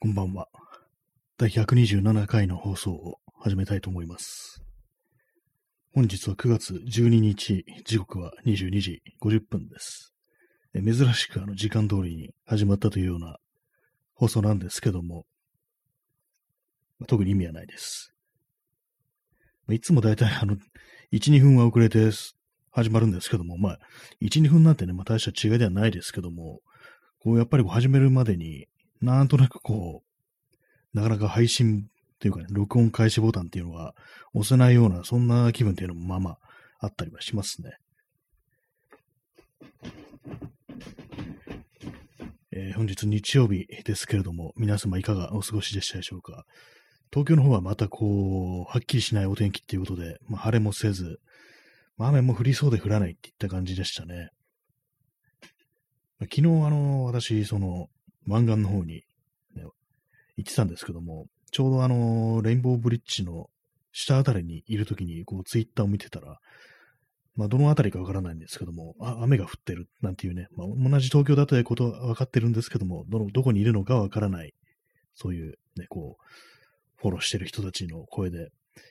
こんばんは。第127回の放送を始めたいと思います。本日は9月12日、時刻は22時50分です。珍しくあの時間通りに始まったというような放送なんですけども、特に意味はないです。いつもだいたいあの、1、2分は遅れて始まるんですけども、まあ、1、2分なんてね、まあ大した違いではないですけども、こうやっぱり始めるまでになんとなくこう、なかなか配信っていうかね、録音開始ボタンっていうのが押せないような、そんな気分っていうのもまあまああったりはしますね。えー、本日日曜日ですけれども、皆様いかがお過ごしでしたでしょうか？東京の方はまたこう、はっきりしないお天気っていうことで、まあ、晴れもせず、まあ、雨も降りそうで降らないっていった感じでしたね。昨日、あの、私、その、湾岸の方に、ね、行ってたんですけども、ちょうどあの、レインボーブリッジの下あたりにいるときに、こう、ツイッターを見てたら、まあ、どのあたりかわからないんですけども、あ、雨が降ってるなんていうね、まあ、同じ東京だということは分かってるんですけども、どの、どこにいるのかわからない、そういうね、こう、フォローしてる人たちの声で、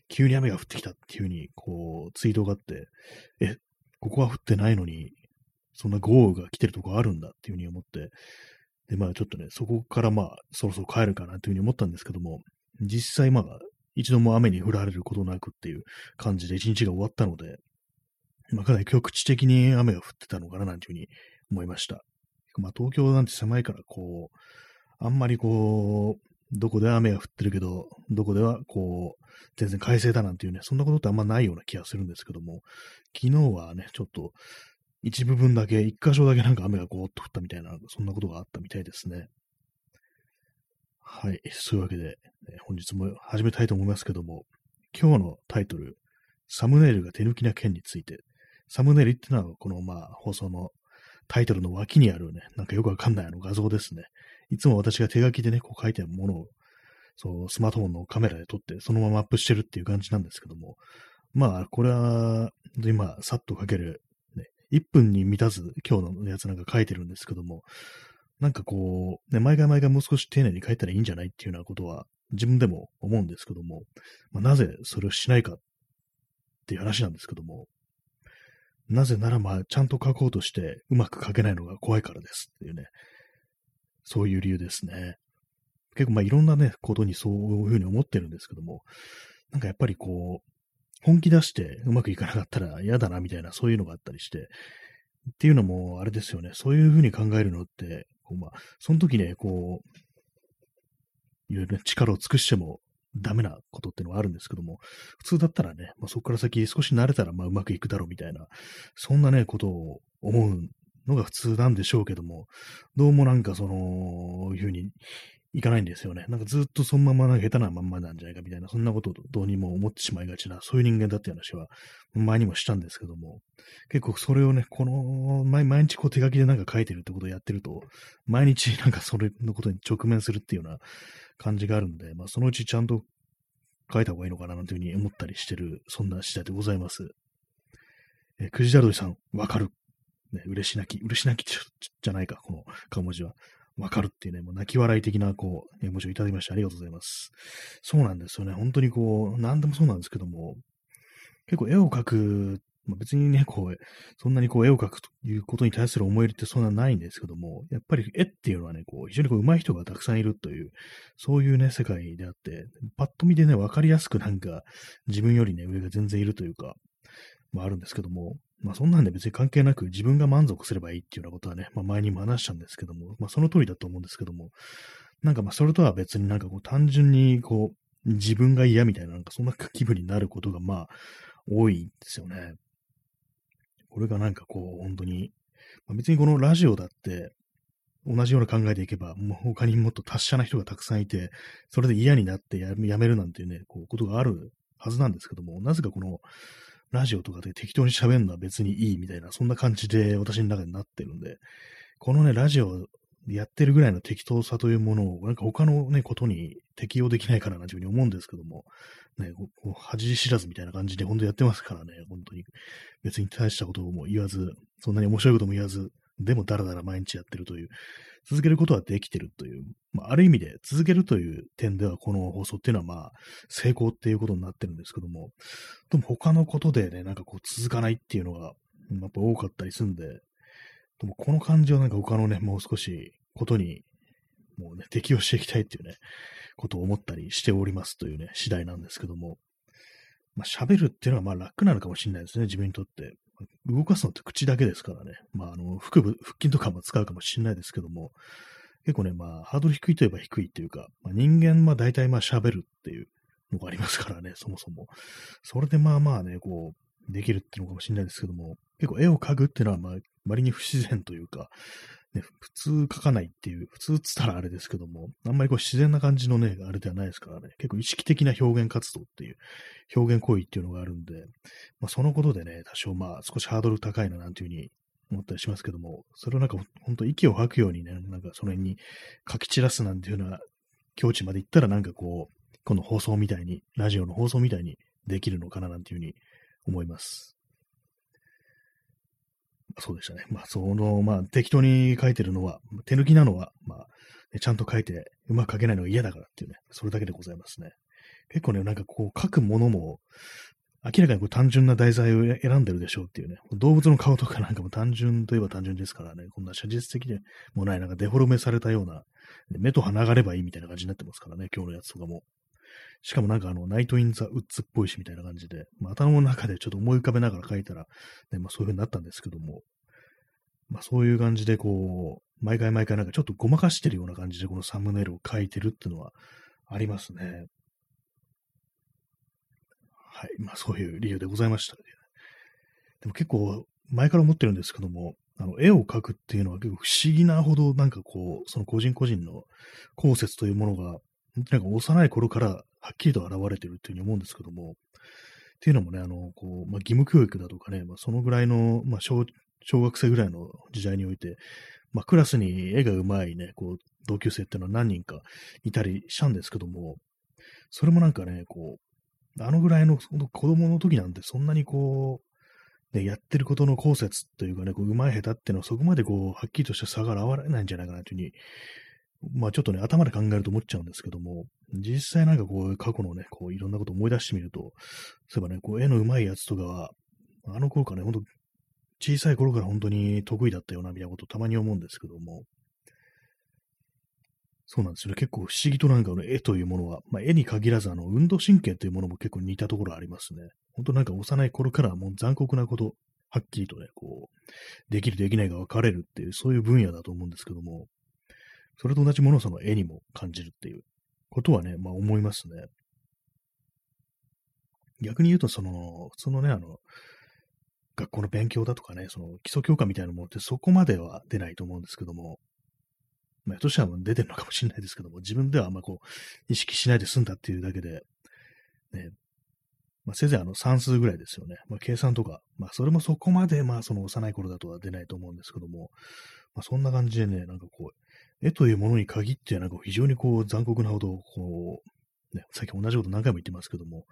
急に雨が降ってきたっていうふうに、こう、ツイートがあって、え、ここは降ってないのに、そんな豪雨が来てるとこあるんだっていうふうに思って、で、まあちょっとね、そこからまあそろそろ帰るかなというふうに思ったんですけども、実際まあ一度も雨に降られることなくっていう感じで一日が終わったので、まあかなり局地的に雨が降ってたのかななんていうふうに思いました。まあ東京なんて狭いからこう、あんまりこう、どこで雨が降ってるけど、どこではこう、全然快晴だなんていうね、そんなことってあんまないような気がするんですけども、昨日はね、ちょっと一部分だけ、一箇所だけなんか雨がゴーッと降ったみたいな、そんなことがあったみたいですね。はい。そういうわけで、本日も始めたいと思いますけども、今日のタイトル、サムネイルが手抜きな件について、サムネイルってのは、この、まあ、放送のタイトルの脇にあるね、なんかよくわかんないあの画像ですね。いつも私が手書きでね、こう書いてあるものを、そう、スマートフォンのカメラで撮って、そのままアップしてるっていう感じなんですけども、まあ、これは、今、さっと書ける1分に満たず今日のやつなんか書いてるんですけども、なんかこう、ね、毎回毎回もう少し丁寧に書いたらいいんじゃないっていうようなことは自分でも思うんですけども、まあ、なぜそれをしないかっていう話なんですけども、なぜならまあちゃんと書こうとしてうまく書けないのが怖いからですっていうね、そういう理由ですね。結構まあいろんなね、ことにそういうふうに思ってるんですけども、なんかやっぱりこう、本気出してうまくいかなかったら嫌だなみたいな、そういうのがあったりして、っていうのも、あれですよね、そういうふうに考えるのって、こうまあ、その時ね、こう、いろいろ、ね、力を尽くしてもダメなことっていうのはあるんですけども、普通だったらね、まあ、そこから先少し慣れたらまあうまくいくだろうみたいな、そんなね、ことを思うのが普通なんでしょうけども、どうもなんかその、いうふうにいかないんですよね。なんかずっとそのまま下手なまんまなんじゃないかみたいな、そんなことをどうにも思ってしまいがちな、そういう人間だっていう話は前にもしたんですけども、結構それをね、この毎日こう手書きでなんか書いてるってことをやってると、毎日なんかそれのことに直面するっていうような感じがあるんで、まあそのうちちゃんと書いた方がいいのかななんていうふうに思ったりしてる、そんな次第でございます。えくじだるどりさん、わかる。ね、嬉し泣き、嬉し泣きじゃないか、この顔文字は。わかるっていうね、もう泣き笑い的な、こう、絵文字をいただきましてありがとうございます。そうなんですよね。本当にこう、何でもそうなんですけども、結構絵を描く、まあ、別にね、こう、そんなにこう絵を描くということに対する思い入れってそんなないんですけども、やっぱり絵っていうのはね、こう、非常にこう、上手い人がたくさんいるという、そういうね、世界であって、パッと見でね、わかりやすくなんか、自分よりね、上が全然いるというか、まああるんですけども、まあそんなんで別に関係なく自分が満足すればいいっていうようなことはね、まあ前にも話したんですけども、まあその通りだと思うんですけども、なんかまあそれとは別になんかこう単純にこう自分が嫌みたいななんかそんな気分になることがまあ多いんですよね。これがなんかこう本当に、まあ、別にこのラジオだって同じような考えでいけば、もう他にもっと達者な人がたくさんいて、それで嫌になってやめるなんていうね、こうことがあるはずなんですけども、なぜかこのラジオとかで適当に喋るのは別にいいみたいな、そんな感じで私の中になってるんで、このね、ラジオやってるぐらいの適当さというものを、なんか他のね、ことに適用できないかななんていうふうに思うんですけども、ね、恥知らずみたいな感じで本当やってますからね、本当に。別に大したことも言わず、そんなに面白いことも言わず、でもだらだら毎日やってるという、続けることはできてるという、まあ、ある意味で続けるという点ではこの放送っていうのはまあ成功っていうことになってるんですけども、でも他のことでね、なんかこう続かないっていうのがやっぱ多かったりするんで、でもこの感じはなんか他のね、もう少しことにもうね、適応していきたいっていうね、ことを思ったりしておりますというね、次第なんですけども、まあ喋るっていうのはまあ楽なのかもしれないですね、自分にとって。動かすのって口だけですからね。まあ、あの、腹部、腹筋とかも使うかもしれないですけども、結構ね、まあ、ハードル低いといえば低いっていうか、まあ、人間は大体まあ喋るっていうのがありますからね、そもそも。それでまあまあね、こう、できるっていうのかもしれないですけども、結構絵を描くっていうのはまあ、割に不自然というか、ね、普通描かないっていう、普通っつったらあれですけども、あんまりこう自然な感じのね、あれではないですからね、結構意識的な表現活動っていう、表現行為っていうのがあるんで、まあ、そのことでね、多少まあ少しハードル高いななんていうふうに思ったりしますけども、それをなんか本当息を吐くようにね、なんかその辺に書き散らすなんていうような境地まで行ったらなんかこう、この放送みたいに、ラジオの放送みたいにできるのかななんていうふうに思います。そうでしたね。まあ、その、まあ、適当に書いてるのは、手抜きなのは、まあ、ね、ちゃんと書いて、うまく書けないのが嫌だからっていうね、それだけでございますね。結構ね、なんかこう、書くものも、明らかにこう単純な題材を選んでるでしょうっていうね、動物の顔とかなんかも単純といえば単純ですからね、こんな写実的でもない、なんかデフォルメされたような、目と鼻があればいいみたいな感じになってますからね、今日のやつとかも。しかもなんかあの、ナイト・イン・ザ・ウッズっぽいしみたいな感じで、まあ、頭の中でちょっと思い浮かべながら書いたら、ね、まあそういう風になったんですけども、まあそういう感じでこう、毎回毎回なんかちょっとごまかしてるような感じでこのサムネイルを書いてるっていうのはありますね。はい。まあそういう理由でございました、でも結構前から思ってるんですけども、あの、絵を描くっていうのは結構不思議なほどなんかこう、その個人個人の考説というものが、なんか幼い頃からはっきりと現れてるっていうふうに思うんですけども、っていうのもね、あの、こう、まあ、義務教育だとかね、まあ、そのぐらいの、まあ小、小学生ぐらいの時代において、まあ、クラスに絵が上手いね、こう、同級生っていうのは何人かいたりしたんですけども、それもなんかね、こう、あのぐらいの子供の時なんてそんなにこう、ね、やってることの考説というかね、こう、上手い下手っていうのはそこまでこう、はっきりとした差が現れないんじゃないかなというふうにまあちょっとね、頭で考えると思っちゃうんですけども、実際なんかこう、過去のね、こう、いろんなことを思い出してみると、そういえばね、こう、絵の上手いやつとかは、あの頃からね、ほんと、小さい頃から本当に得意だったような、みたいなことたまに思うんですけども、そうなんですよね。結構不思議となんかの絵というものは、まあ、絵に限らず、あの、運動神経というものも結構似たところありますね。本当なんか幼い頃からもう残酷なこと、はっきりとね、こう、できるできないが分かれるっていう、そういう分野だと思うんですけども、それと同じものをその絵にも感じるっていうことはね、まあ思いますね。逆に言うと、その、普通のね、あの、学校の勉強だとかね、その基礎教科みたいなものってそこまでは出ないと思うんですけども、まあ、としては出てるのかもしれないですけども、自分ではあんまこう、意識しないで済んだっていうだけで、ね、まあ、せいぜいあの算数ぐらいですよね。まあ、計算とか、まあ、それもそこまで、まあ、その幼い頃だとは出ないと思うんですけども、まあ、そんな感じでね、なんかこう、絵というものに限って、なんか非常にこう残酷なほど、こう、ね、さっき同じこと何回も言ってますけども、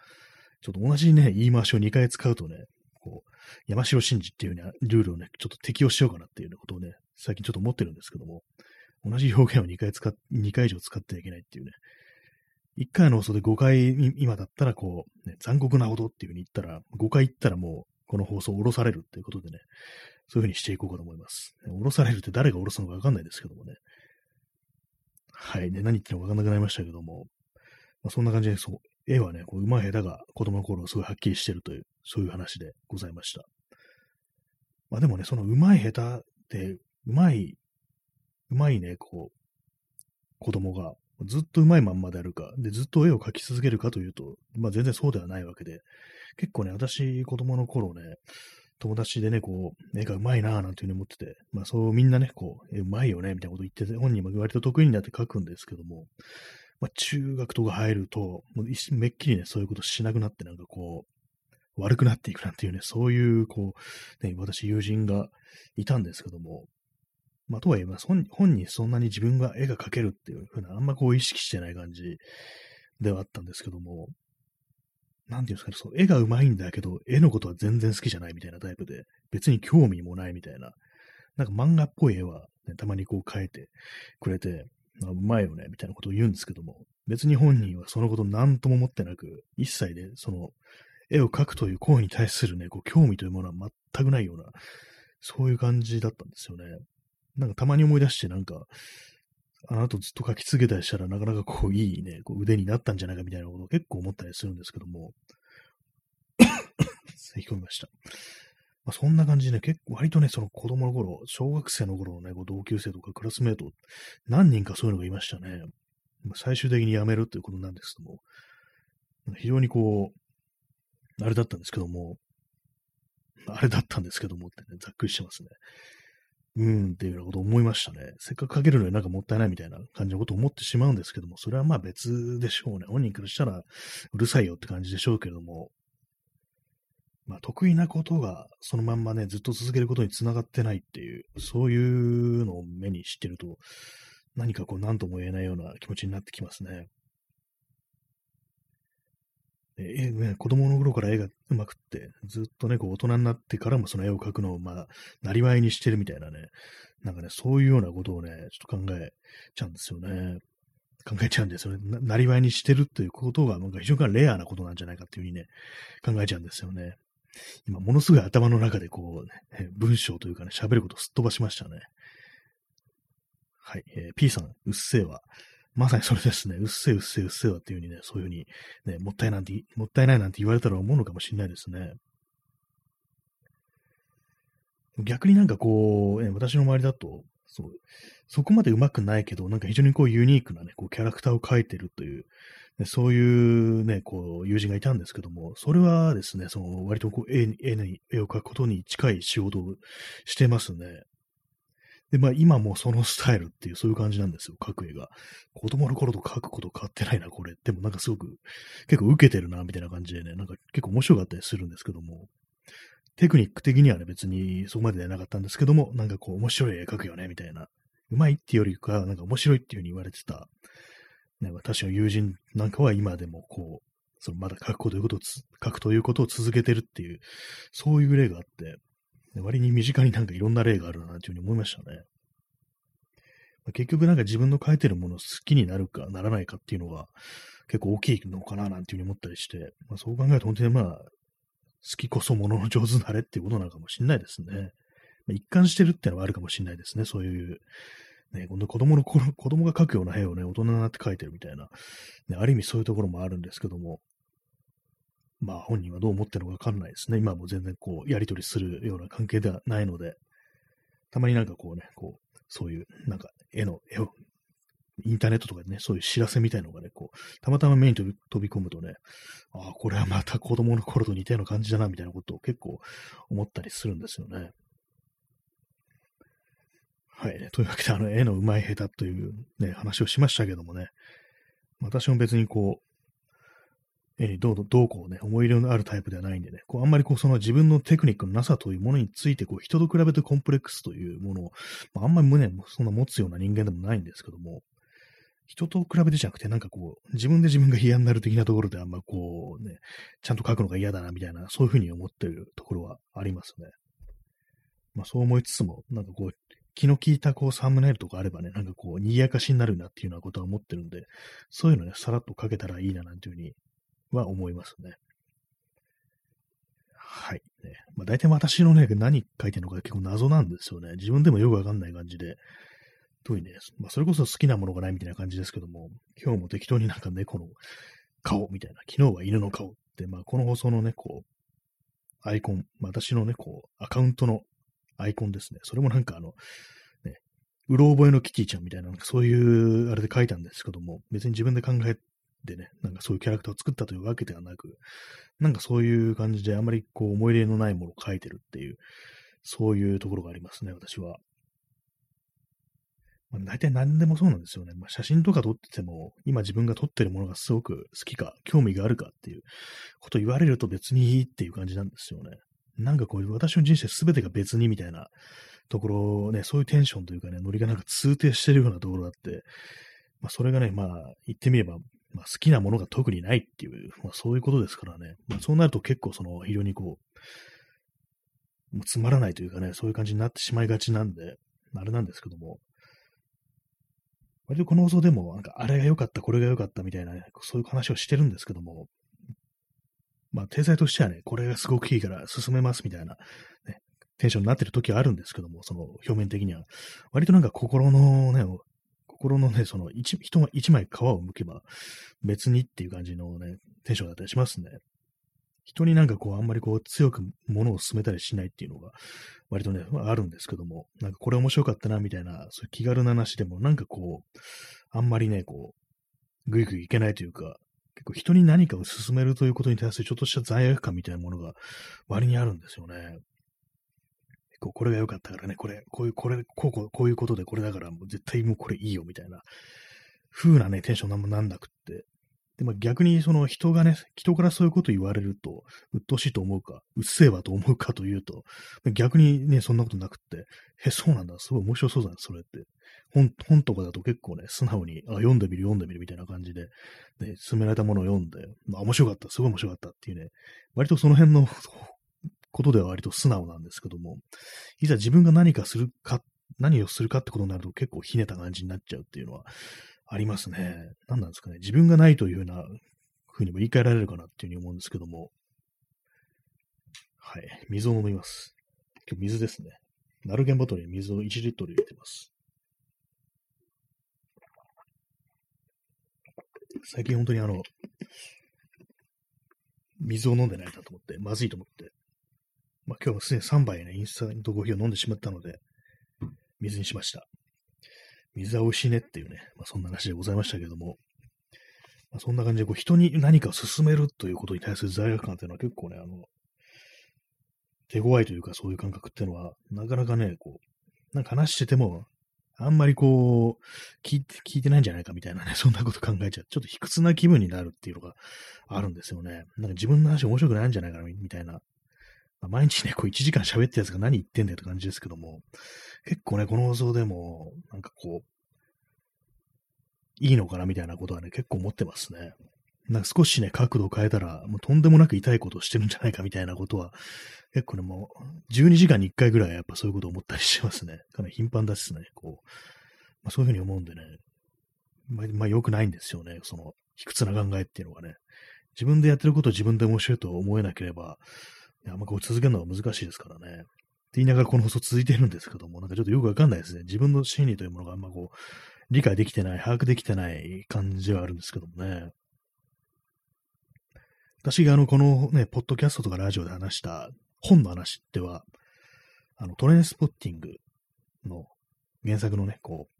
ちょっと同じね、言い回しを2回使うとね、こう、山城真司っていうね、ルールをね、ちょっと適用しようかなっていうことをね、最近ちょっと思ってるんですけども、同じ表現を2回使っ、2回以上使ってはいけないっていうね、1回の放送で5回、今だったらこう、ね、残酷なほどっていう風に言ったら、5回言ったらもう、この放送を下ろされるっていうことでね、そういう風にしていこうかと思います。下ろされるって誰が下ろすのかわかんないですけどもね。はい。ね、何言ってるかわかんなくなりましたけども、まあ、そんな感じで、そう、絵はね、こう、上手い下手が子供の頃すごいはっきりしてるという、そういう話でございました。まあでもね、その上手い下手で、上手い、上手いね、こう、子供がずっと上手いまんまであるか、で、ずっと絵を描き続けるかというと、まあ全然そうではないわけで、結構ね、私、子供の頃ね、友達でね、こう、絵が上手いなぁなんていうふうに思ってて、まあそうみんなね、こう、え、上手いよね、みたいなこと言ってて、本人も割と得意になって書くんですけども、まあ中学とか入ると、もうめっきりね、そういうことしなくなって、なんかこう、悪くなっていくなんていうね、そういう、こう、ね、私友人がいたんですけども、まあ、とはいえ、まあ、本にそんなに自分が絵が描けるっていうふうな、あんまこう意識してない感じではあったんですけども、なんていうんですかね、そう、絵が上手いんだけど、絵のことは全然好きじゃないみたいなタイプで、別に興味もないみたいな、なんか漫画っぽい絵は、ね、たまにこう描いてくれて、あうまいよね、みたいなことを言うんですけども、別に本人はそのこと何とも思ってなく、一切で、その、絵を描くという行為に対するね、こう、興味というものは全くないような、そういう感じだったんですよね。なんかたまに思い出して、なんか、あの後ずっと描き続けたりしたらなかなかこう、いいね、こう腕になったんじゃないかみたいなことを結構思ったりするんですけども、咳込みました。まあ、そんな感じでね、結構割とね、その子供の頃、小学生の頃のね、こう同級生とかクラスメート、何人かそういうのがいましたね。最終的に辞めるっていうことなんですけども、非常にこう、あれだったんですけども、あれだったんですけどもってね、ざっくりしてますね。うーんっていうようなこと思いましたね。せっかくかけるのになんかもったいないみたいな感じのことを思ってしまうんですけども、それはまあ別でしょうね。本人からしたらうるさいよって感じでしょうけれども、まあ得意なことがそのまんまね、ずっと続けることにつながってないっていう、そういうのを目にしてると、何かこう何とも言えないような気持ちになってきますね。えね、子供の頃から絵が上手くって、ずっとね、こう大人になってからもその絵を描くのを、まあ、なりわいにしてるみたいなね、なんかね、そういうようなことをね、ちょっと考えちゃうんですよね。考えちゃうんですよね。ななりわいにしてるっていうことが、なんか非常にレアなことなんじゃないかっていうふうにね、考えちゃうんですよね。今、ものすごい頭の中でこう、ね、文章というかね、喋ることをすっ飛ばしましたね。はい。えー、P さん、うっせぇわ。まさにそれですね。うっせぇうっせぇうっせぇわっていう風にね、そういう風に、ね、もったいなんて、もったいないなんて言われたら思うのかもしれないですね。逆になんかこう、え私の周りだと、そう、そこまで上手くないけど、なんか非常にこうユニークなね、こうキャラクターを描いてるという、ね、そういうね、こう友人がいたんですけども、それはですね、その割とこう絵絵に絵を描くことに近い仕事をしてますね。で、まあ今もそのスタイルっていう、そういう感じなんですよ、描く絵が。子供の頃と描くこと変わってないな、これ。でもなんかすごく、結構受けてるな、みたいな感じでね、なんか結構面白かったりするんですけども、テクニック的にはね、別にそこまででなかったんですけども、なんかこう面白い絵描くよね、みたいな。うまいっていうよりか、なんか面白いっていう風に言われてた、ね、私の友人なんかは今でもこう、そのまだ書くこということを書くということを続けてるっていう、そういう例があって、割に身近になんかいろんな例があるな、というふうに思いましたね。まあ、結局なんか自分の書いてるものを好きになるかならないかっていうのが結構大きいのかな、なんていうふうに思ったりして、まあ、そう考えると本当にまあ、好きこそものの上手なれっていうことなのかもしれないですね。まあ、一貫してるっていうのはあるかもしれないですね。そういう、ね、今度子供の頃、子供が描くような絵をね、大人になって描いてるみたいな、ね、ある意味そういうところもあるんですけども、まあ本人はどう思ってるのかわかんないですね。今も全然こう、やりとりするような関係ではないので、たまになんかこうね、こう、そういう、なんか絵の、絵を、インターネットとかでね、そういう知らせみたいのがね、こう、たまたま目に飛び飛び込むとね、ああ、これはまた子供の頃と似たような感じだな、みたいなことを結構思ったりするんですよね。はい、というわけで、あの、絵の上手い下手というね、話をしましたけどもね、私も別にこうう、絵にどうどうこうね、思い入れのあるタイプではないんでね、こうあんまりこうその自分のテクニックのなさというものについて、こう人と比べてコンプレックスというものを、まあ、あんまり胸そんな持つような人間でもないんですけども、人と比べてじゃなくて、なんかこう、自分で自分が嫌になる的なところであんまこうね、ちゃんと書くのが嫌だなみたいな、そういうふうに思ってるところはありますね。まあそう思いつつも、なんかこう、気の利いたこうサムネイルとかあればね、なんかこう、賑やかしになるなっていうようなことは思ってるんで、そういうのね、さらっと書けたらいいななんていうふうには思いますね。はい。ねまあ、大体私のね、何書いてるのか結構謎なんですよね。自分でもよくわかんない感じで。特にね、まあ、それこそ好きなものがないみたいな感じですけども、今日も適当になんか猫の顔みたいな、昨日は犬の顔って、まあ、この放送のね、こう、アイコン、まあ、私のね、こう、アカウントのアイコンですね。それもなんかあの、ね、うろ覚えのキティちゃんみたいな、なんかそういう、あれで書いたんですけども、別に自分で考えでね、なんかそういうキャラクターを作ったというわけではなく、なんかそういう感じであまりこう思い入れのないものを描いてるっていう、そういうところがありますね、私は。まあ、大体何でもそうなんですよね。まあ、写真とか撮ってても、今自分が撮ってるものがすごく好きか、興味があるかっていうこと言われると別にいいっていう感じなんですよね。なんかこういう私の人生すべてが別にみたいなところね、そういうテンションというかね、ノリがなんか通底してるようなところがあって、まあ、それがね、まあ、言ってみれば、まあ、好きなものが特にないっていう、まあ、そういうことですからね。まあ、そうなると結構その非常にこう、もうつまらないというかね、そういう感じになってしまいがちなんで、あれなんですけども、割とこの放送でも、なんか、あれが良かった、これが良かったみたいな、ね、そういう話をしてるんですけども、まあ、体裁としてはね、これがすごくいいから進めますみたいな、ね、テンションになってる時はあるんですけども、その表面的には。割となんか心のね、心のね、その一、人が一枚皮を剥けば別にっていう感じのね、テンションだったりしますね。人になんかこう、あんまりこう、強く物を進めたりしないっていうのが、割とね、あるんですけども、なんかこれ面白かったな、みたいな、そういう気軽な話でも、なんかこう、あんまりね、こう、ぐいぐいいけないというか、結構人に何かを進めるということに対するちょっとした罪悪感みたいなものが割にあるんですよね。結構これが良かったからね、これ、こういう、これ、こうこう、こういうことでこれだからもう絶対もうこれいいよみたいな。風なね、テンションなんもなんなくって、で、まあ、逆にその人がね、人からそういうこと言われると、鬱陶しいと思うか、うっせえわと思うかというと、逆にね、そんなことなくって、え、そうなんだ、すごい面白そうだね、それって。本、本とかだと結構ね、素直に、あ、読んでみる、読んでみるみたいな感じで、ね、進められたものを読んで、まあ、面白かった、すごい面白かったっていうね、割とその辺のことでは割と素直なんですけども、いざ自分が何かするか、何をするかってことになると結構ひねた感じになっちゃうっていうのは、ありますね。何なんですかね。自分がないというような風にも言い換えられるかなっていうふうに思うんですけども。はい。水を飲みます。今日水ですね。ナルゲンボトルに水を1リットル入れてます。最近本当にあの、水を飲んでないなと思って、まずいと思って。まあ今日はすでに3杯ね、インスタントコーヒーを飲んでしまったので、水にしました。水は美味しいねっていうね、まあ、そんな話でございましたけども、まあ、そんな感じでこう人に何かを進めるということに対する罪悪感っていうのは結構ね、あの、手強いというかそういう感覚っていうのは、なかなかね、こう、なんか話してても、あんまりこう、聞いて、聞いてないんじゃないかみたいなね、そんなこと考えちゃう。ちょっと卑屈な気分になるっていうのがあるんですよね。なんか自分の話面白くないんじゃないかな、みたいな。毎日ね、こう1時間喋ってやつが何言ってんだよって感じですけども、結構ね、この放送でも、なんかこう、いいのかなみたいなことはね、結構思ってますね。なんか少しね、角度を変えたら、もうとんでもなく痛いことをしてるんじゃないかみたいなことは、結構ね、もう、12時間に1回ぐらいやっぱそういうことを思ったりしますね。かなり頻繁だしね、こう、まあ、そういうふうに思うんでね、まあ、まあ、良くないんですよね、その、卑屈な考えっていうのがね。自分でやってることを自分で面白いと思えなければ、あんまこう続けるのは難しいですからね。って言いながらこの放送続いてるんですけども、なんかちょっとよくわかんないですね。自分の心理というものがあんまこう、理解できてない、把握できてない感じはあるんですけどもね。私があの、このね、ポッドキャストとかラジオで話した本の話っては、あの、トレインスポッティングの原作のね、こう、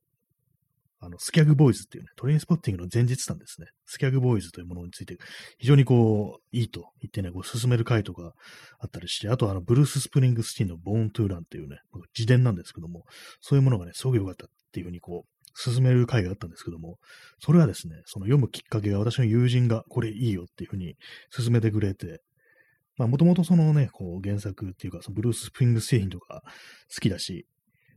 あの、スキャグボーイズっていうね、トレインスポッティングの前日なんですね。スキャグボーイズというものについて、非常にこう、いいと言ってね、こう、進める回とかあったりして、あとあの、ブルース・スプリングスティンのボーン・トゥーランっていうね、自伝なんですけども、そういうものがね、すごく良かったっていうふうにこう、進める回があったんですけども、それはですね、その読むきっかけが私の友人がこれいいよっていうふうに進めてくれて、まあもともとそのね、こう原作っていうか、そのブルース・スプリング製品とか好きだし、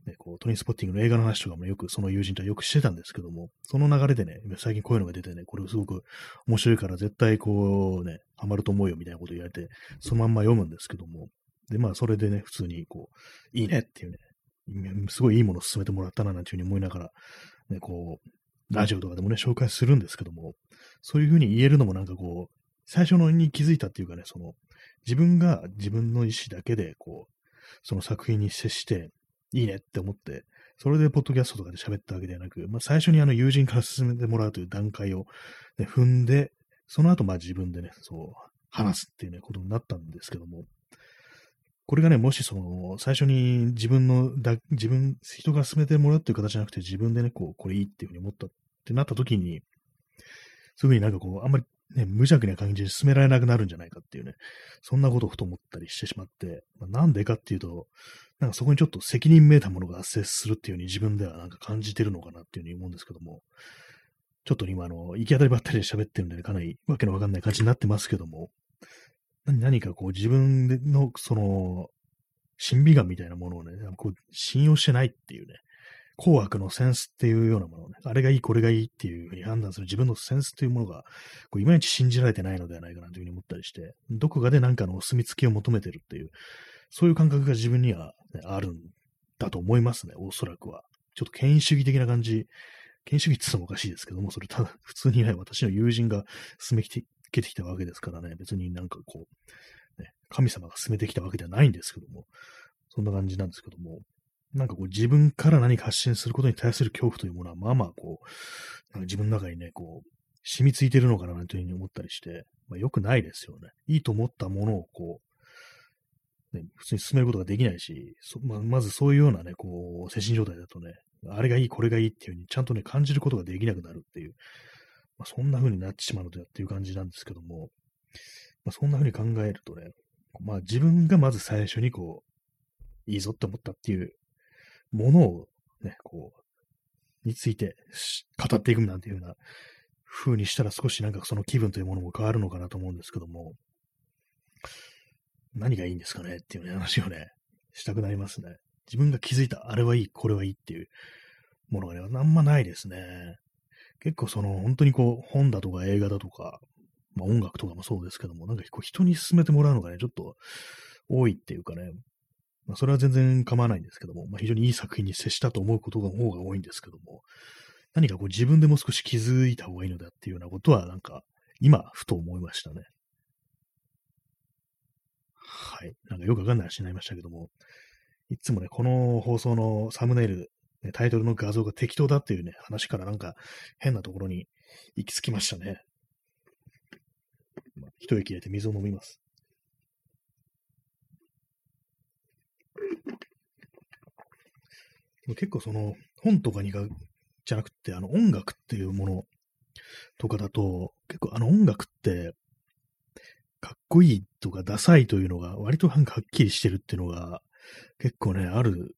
ね、こうトニースポッティングの映画の話とかもよくその友人とはよくしてたんですけども、その流れでね、最近こういうのが出てね、これすごく面白いから絶対こうね、ハマると思うよみたいなこと言われて、そのまんま読むんですけども、で、まあそれでね、普通にこう、いいねっていうね、すごいいいものを勧めてもらったななんていうふうに思いながら、ね、こう、ラジオとかでもね、紹介するんですけども、そういうふうに言えるのもなんかこう、最初のに気づいたっていうかね、その、自分が自分の意思だけで、こう、その作品に接して、いいねって思って、それでポッドキャストとかで喋ったわけではなく、まあ、最初にあの友人から進めてもらうという段階を、ね、踏んで、その後まあ自分でね、そう、話すっていうね、ことになったんですけども、これがね、もしその、最初に自分のだ、自分、人が進めてもらうっていう形じゃなくて、自分でね、こう、これいいっていうふうに思ったってなった時に、そういうふうになんかこう、あんまりね、無邪気な感じで進められなくなるんじゃないかっていうね、そんなことをふと思ったりしてしまって、まあ、なんでかっていうと、なんかそこにちょっと責任めいたものが発生するっていうふうに自分ではなんか感じてるのかなっていうふうに思うんですけども、ちょっと今あの、行き当たりばったりで喋ってるんで、ね、かなりわけのわかんない感じになってますけども、何かこう自分の、その、審美眼みたいなものをね、こう信用してないっていうね、紅白のセンスっていうようなものをね、あれがいい、これがいいっていうふうに判断する自分のセンスっていうものが、こういまいち信じられてないのではないかなというふうに思ったりして、どこかで何かのお墨付きを求めてるっていうそういう感覚が自分には、ね、あるんだと思いますね、おそらくは。ちょっと権威主義的な感じ、権威主義って言ったらおかしいですけども、それただ、普通にね、私の友人が進めてきてきたわけですからね、別になんかこう、ね、神様が進めてきたわけではないんですけども、そんな感じなんですけども、なんかこう自分から何か発信することに対する恐怖というものは、まあまあこう、なんか自分の中にね、こう、染みついてるのかなというふうに思ったりして、まあ、良くないですよね。いいと思ったものをこう、ね、普通に進めることができないし、まあ、まずそういうようなね、こう、精神状態だとね、あれがいい、これがいいっていうふうにちゃんとね、感じることができなくなるっていう、まあ、そんな風になってしまうのだっていう感じなんですけども、まあ、そんな風に考えるとね、まあ自分がまず最初にこう、いいぞって思ったっていうものをね、こう、について語っていくなんていうような風にしたら少しなんかその気分というものも変わるのかなと思うんですけども、何がいいんですかねっていう、話をね、したくなりますね。自分が気づいた、あれはいい、これはいいっていうものがね、あんまないですね。結構その、本当にこう、本だとか映画だとか、まあ音楽とかもそうですけども、なんかこう人に勧めてもらうのがね、ちょっと多いっていうかね、まあそれは全然構わないんですけども、まあ非常にいい作品に接したと思うことの方が多いんですけども、何かこう自分でも少し気づいた方がいいのだっていうようなことは、なんか、今、ふと思いましたね。はい。なんかよくわかんない話になりましたけども、いつもね、この放送のサムネイル、ね、タイトルの画像が適当だっていうね、話からなんか変なところに行き着きましたね。一息入れて水を飲みます。結構その本とかにがじゃなくて、あの音楽っていうものとかだと、結構あの音楽って、かっこいいとかダサいというのが割となんかはっきりしてるっていうのが結構ね、ある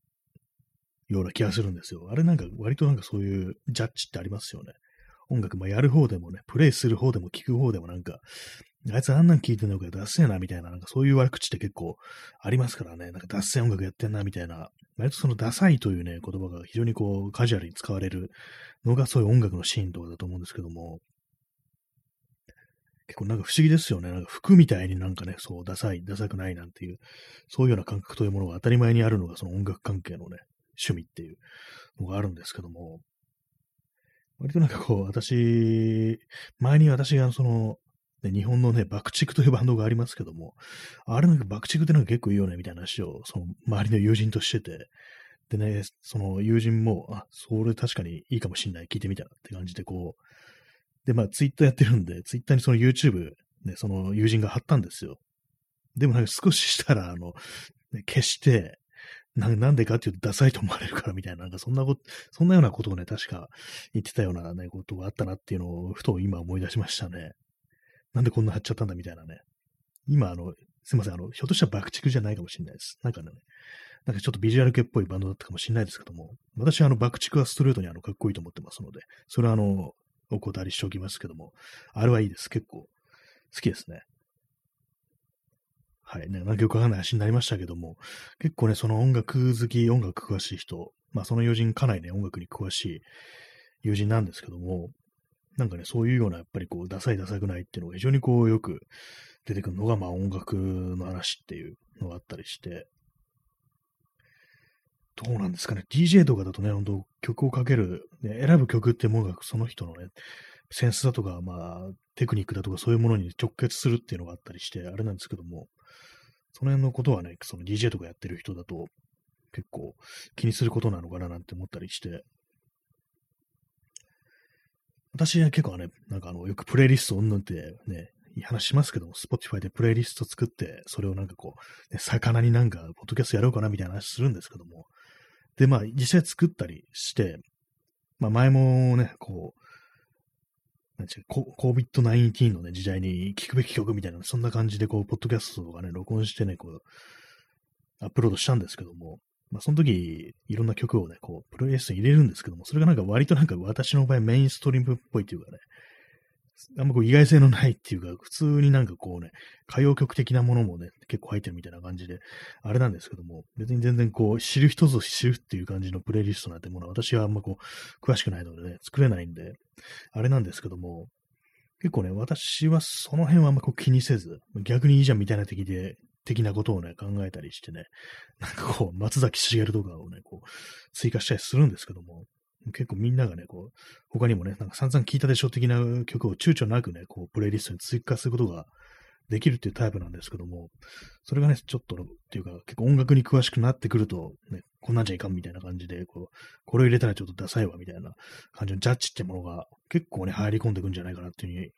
ような気がするんですよ。あれなんか割となんかそういうジャッジってありますよね。音楽、まあ、やる方でもね、プレイする方でも聞く方でもなんか、あいつあんなん聞いてんのかダッセーなみたいな、なんかそういう悪口って結構ありますからね、なんかダッセー音楽やってんなみたいな、割とそのダサいというね、言葉が非常にこうカジュアルに使われるのがそういう音楽のシーンとかだと思うんですけども、結構なんか不思議ですよね。なんか服みたいになんかね、そう、ダサい、ダサくないなんていう、そういうような感覚というものが当たり前にあるのがその音楽関係のね、趣味っていうのがあるんですけども、割となんかこう、私、前に私がその、ね、日本のね、爆竹というバンドがありますけども、あれなんか爆竹ってなんか結構いいよね、みたいな話を、その周りの友人としてて、でね、その友人も、あ、それ確かにいいかもしんない、聞いてみたって感じでこう、で、まあツイッターやってるんで、ツイッターにその YouTube、ね、その友人が貼ったんですよ。でもなんか少ししたら、あの、ね、消して、ななんでかっていうとダサいと思われるからみたいな、なんかそんなこと、そんなようなことをね、確か言ってたようなね、ことがあったなっていうのを、ふと今思い出しましたね。なんでこんな貼っちゃったんだみたいなね。今、あの、すいません、あの、ひょっとしたら爆竹じゃないかもしれないです。なんかね、なんかちょっとビジュアル系っぽいバンドだったかもしれないですけども、私はあの、爆竹はストレートにあの、かっこいいと思ってますので、それはあの、お断りしておきますけども、あれはいいです。結構、好きですね。はい。ね、なんかよくわかんない話になりましたけども、結構ね、その音楽好き、音楽詳しい人、まあその友人かなりね、音楽に詳しい友人なんですけども、なんかね、そういうような、やっぱりこう、ダサいダサくないっていうのが非常にこう、よく出てくるのが、まあ音楽の話っていうのがあったりして、どうなんですかね、DJ とかだとね、本当曲をかける、ね、選ぶ曲ってものがその人のね、センスだとか、まあ、テクニックだとかそういうものに直結するっていうのがあったりして、あれなんですけども、その辺のことはね、その DJ とかやってる人だと結構気にすることなのかななんて思ったりして、私は結構ね、なんかあの、よくプレイリストうんぬんってね、いい話しますけども、Spotify でプレイリスト作って、それをなんかこう、ね、魚になんか、ポッドキャストやろうかなみたいな話するんですけども、で、まあ、実際作ったりして、まあ、前もね、こう、なんちゅう、COVID-19 のね、時代に聞くべき曲みたいな、そんな感じで、こう、ポッドキャストとかね、録音してね、こう、アップロードしたんですけども、まあ、その時、いろんな曲をね、こう、プロレスに入れるんですけども、それがなんか割となんか私の場合メインストリームっぽいというかね、あんまこう意外性のないっていうか、普通になんかこうね、歌謡曲的なものもね、結構入ってるみたいな感じで、あれなんですけども、別に全然こう、知る人ぞ知るっていう感じのプレイリストなんてものは、私はあんまこう、詳しくないのでね、作れないんで、あれなんですけども、結構ね、私はその辺はあんまこう気にせず、逆にいいじゃんみたいな的で的なことをね、考えたりしてね、なんかこう、松崎しげるとかをね、こう、追加したりするんですけども、結構みんながね、こう、他にもね、なんか散々聞いたでしょ的な曲を躊躇なくね、こう、プレイリストに追加することができるっていうタイプなんですけども、それがね、ちょっと、っていうか、結構音楽に詳しくなってくると、ね、こんなんじゃいかんみたいな感じで、こう、これを入れたらちょっとダサいわ、みたいな感じのジャッジってものが結構ね、入り込んでくんじゃないかなっていうふうに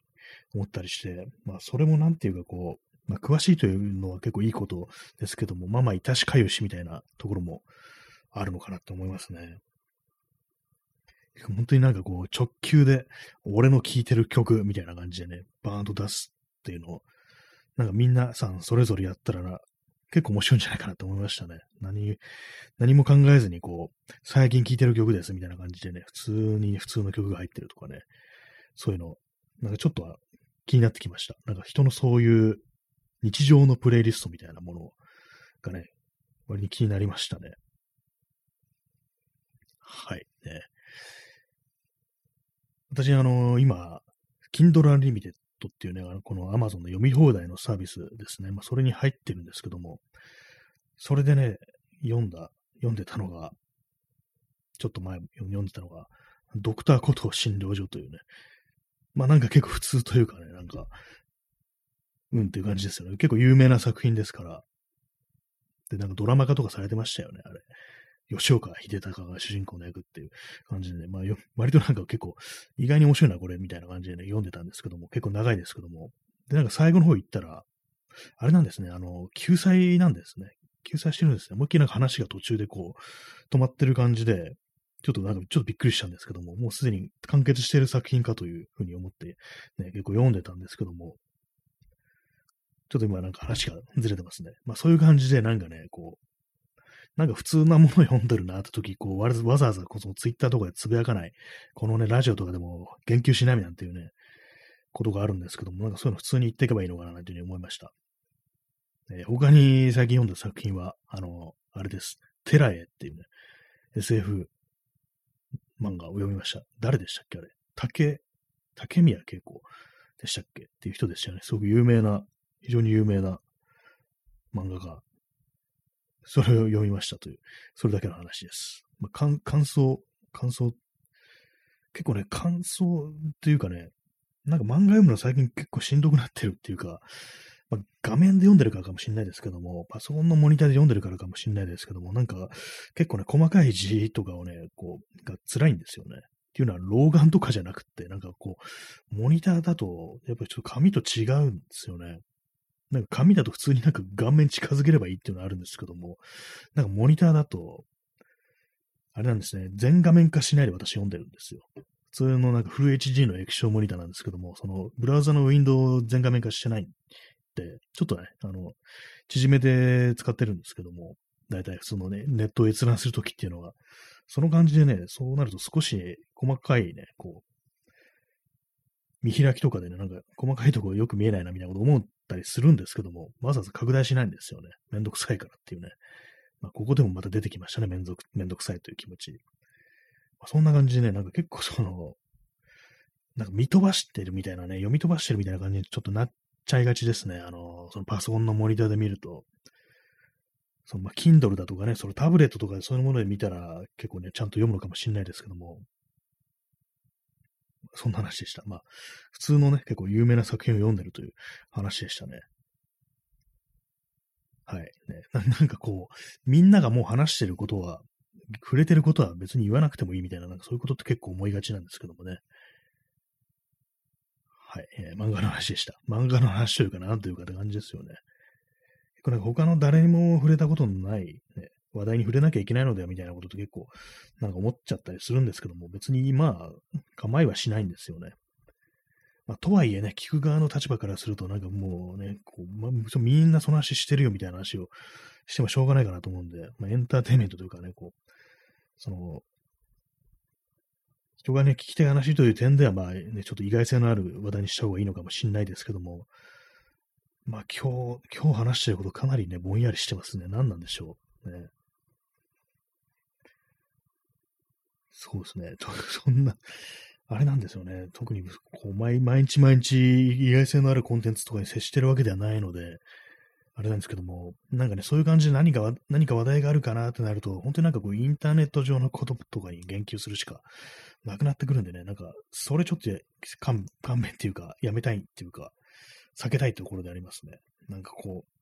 思ったりして、まあ、それもなんていうか、こう、まあ、詳しいというのは結構いいことですけども、まあまあ、いたしかゆしみたいなところもあるのかなと思いますね。本当になんかこう、直球で、俺の聴いてる曲みたいな感じでね、バーンと出すっていうのを、なんかみんなさんそれぞれやったらな結構面白いんじゃないかなと思いましたね。何、何も考えずにこう、最近聴いてる曲ですみたいな感じでね、普通に普通の曲が入ってるとかね、そういうの、なんかちょっとは気になってきました。なんか人のそういう日常のプレイリストみたいなものがね、割に気になりましたね。はい。ね。私、あの、今、Kindle Unlimited っていうね、あのこの Amazon の読み放題のサービスですね。まあ、それに入ってるんですけども、それでね、読んだ、読んでたのが、ちょっと前読んでたのが、ドクターコトー診療所というね、まあなんか結構普通というかね、なんか、うんっていう感じですよね。結構有名な作品ですから。で、なんかドラマ化とかされてましたよね、あれ。吉岡秀隆が主人公の役っていう感じでね、まあよ、割となんか結構意外に面白いな、これ、みたいな感じでね、読んでたんですけども、結構長いですけども。で、なんか最後の方行ったら、あれなんですね、あの、救済なんですね。救済してるんですね。思いっきりなんか話が途中でこう、止まってる感じで、ちょっとなんかちょっとびっくりしたんですけども、もうすでに完結している作品かというふうに思って、ね、結構読んでたんですけども、ちょっと今なんか話がずれてますね。まあそういう感じでなんかね、こう、なんか普通なもの読んでるなって時、こうわざわざこのツイッターとかでつぶやかない、このね、ラジオとかでも言及しないなんていうね、ことがあるんですけども、なんかそういうの普通に言っていけばいいのかなというふうに思いました。えー、他に最近読んだ作品は、あの、あれです。テラエっていうね、SF 漫画を読みました。誰でしたっけあれ？竹、竹宮恵子でしたっけ？っていう人でしたよね。すごく有名な非常に有名な漫画が、それを読みましたという、それだけの話です。まあ、感想、感想、結構ね、感想っていうかね、なんか漫画読むの最近結構しんどくなってるっていうか、まあ、画面で読んでるからかもしれないですけども、パソコンのモニターで読んでるからかもしれないですけども、なんか結構ね、細かい字とかをね、こう、が辛いんですよね。っていうのは老眼とかじゃなくって、なんかこう、モニターだと、やっぱりちょっと紙と違うんですよね。なんか紙だと普通になんか顔面近づければいいっていうのはあるんですけども、なんかモニターだと、あれなんですね、全画面化しないで私読んでるんですよ。普通のなんかフル HD の液晶モニターなんですけども、そのブラウザのウィンドウ全画面化してないんで、ちょっとね、あの、縮めて使ってるんですけども、だいたい普通のね、ネットを閲覧するときっていうのは、その感じでね、そうなると少し細かいね、こう、見開きとかでね、なんか細かいところよく見えないなみたいなこと思ったりするんですけども、わざわざ拡大しないんですよね。めんどくさいからっていうね。まあ、ここでもまた出てきましたね。めんどく、めんどくさいという気持ち。まあ、そんな感じでね、なんか結構その、なんか見飛ばしてるみたいなね、読み飛ばしてるみたいな感じにちょっとなっちゃいがちですね。あの、そのパソコンのモニターで見ると。そのまあ、Kindle だとかね、そのタブレットとかそういうもので見たら結構ね、ちゃんと読むのかもしれないですけども、そんな話でした。まあ、普通のね、結構有名な作品を読んでるという話でしたね。はい。ね、なんかこう、みんながもう話してることは、触れてることは別に言わなくてもいいみたいな、なんかそういうことって結構思いがちなんですけどもね。はい。えー、漫画の話でした。漫画の話というかなというかって感じですよね。結構なんか他の誰にも触れたことのない、ね、話題に触れなきゃいけないのではみたいなことって結構なんか思っちゃったりするんですけども、別にまあ、構いはしないんですよね。まあ、とはいえね、聞く側の立場からすると、なんかもうね、こうまあ、みんなその話してるよみたいな話をしてもしょうがないかなと思うんで、まあ、エンターテインメントというかね、こう、その、人がね、聞きたい話という点では、まあね、ちょっと意外性のある話題にした方がいいのかもしれないですけども、まあ今日、今日話してることかなりね、ぼんやりしてますね。何なんでしょう。ね。そうですね。そんな、あれなんですよね。特にこう毎日毎日意外性のあるコンテンツとかに接してるわけではないので、あれなんですけども、なんかね、そういう感じで何か、何か話題があるかなってなると、本当になんかこう、インターネット上のこととかに言及するしかなくなってくるんでね、なんか、それちょっと勘勘弁っていうか、やめたいっていうか、避けたいところでありますね。なんかこう、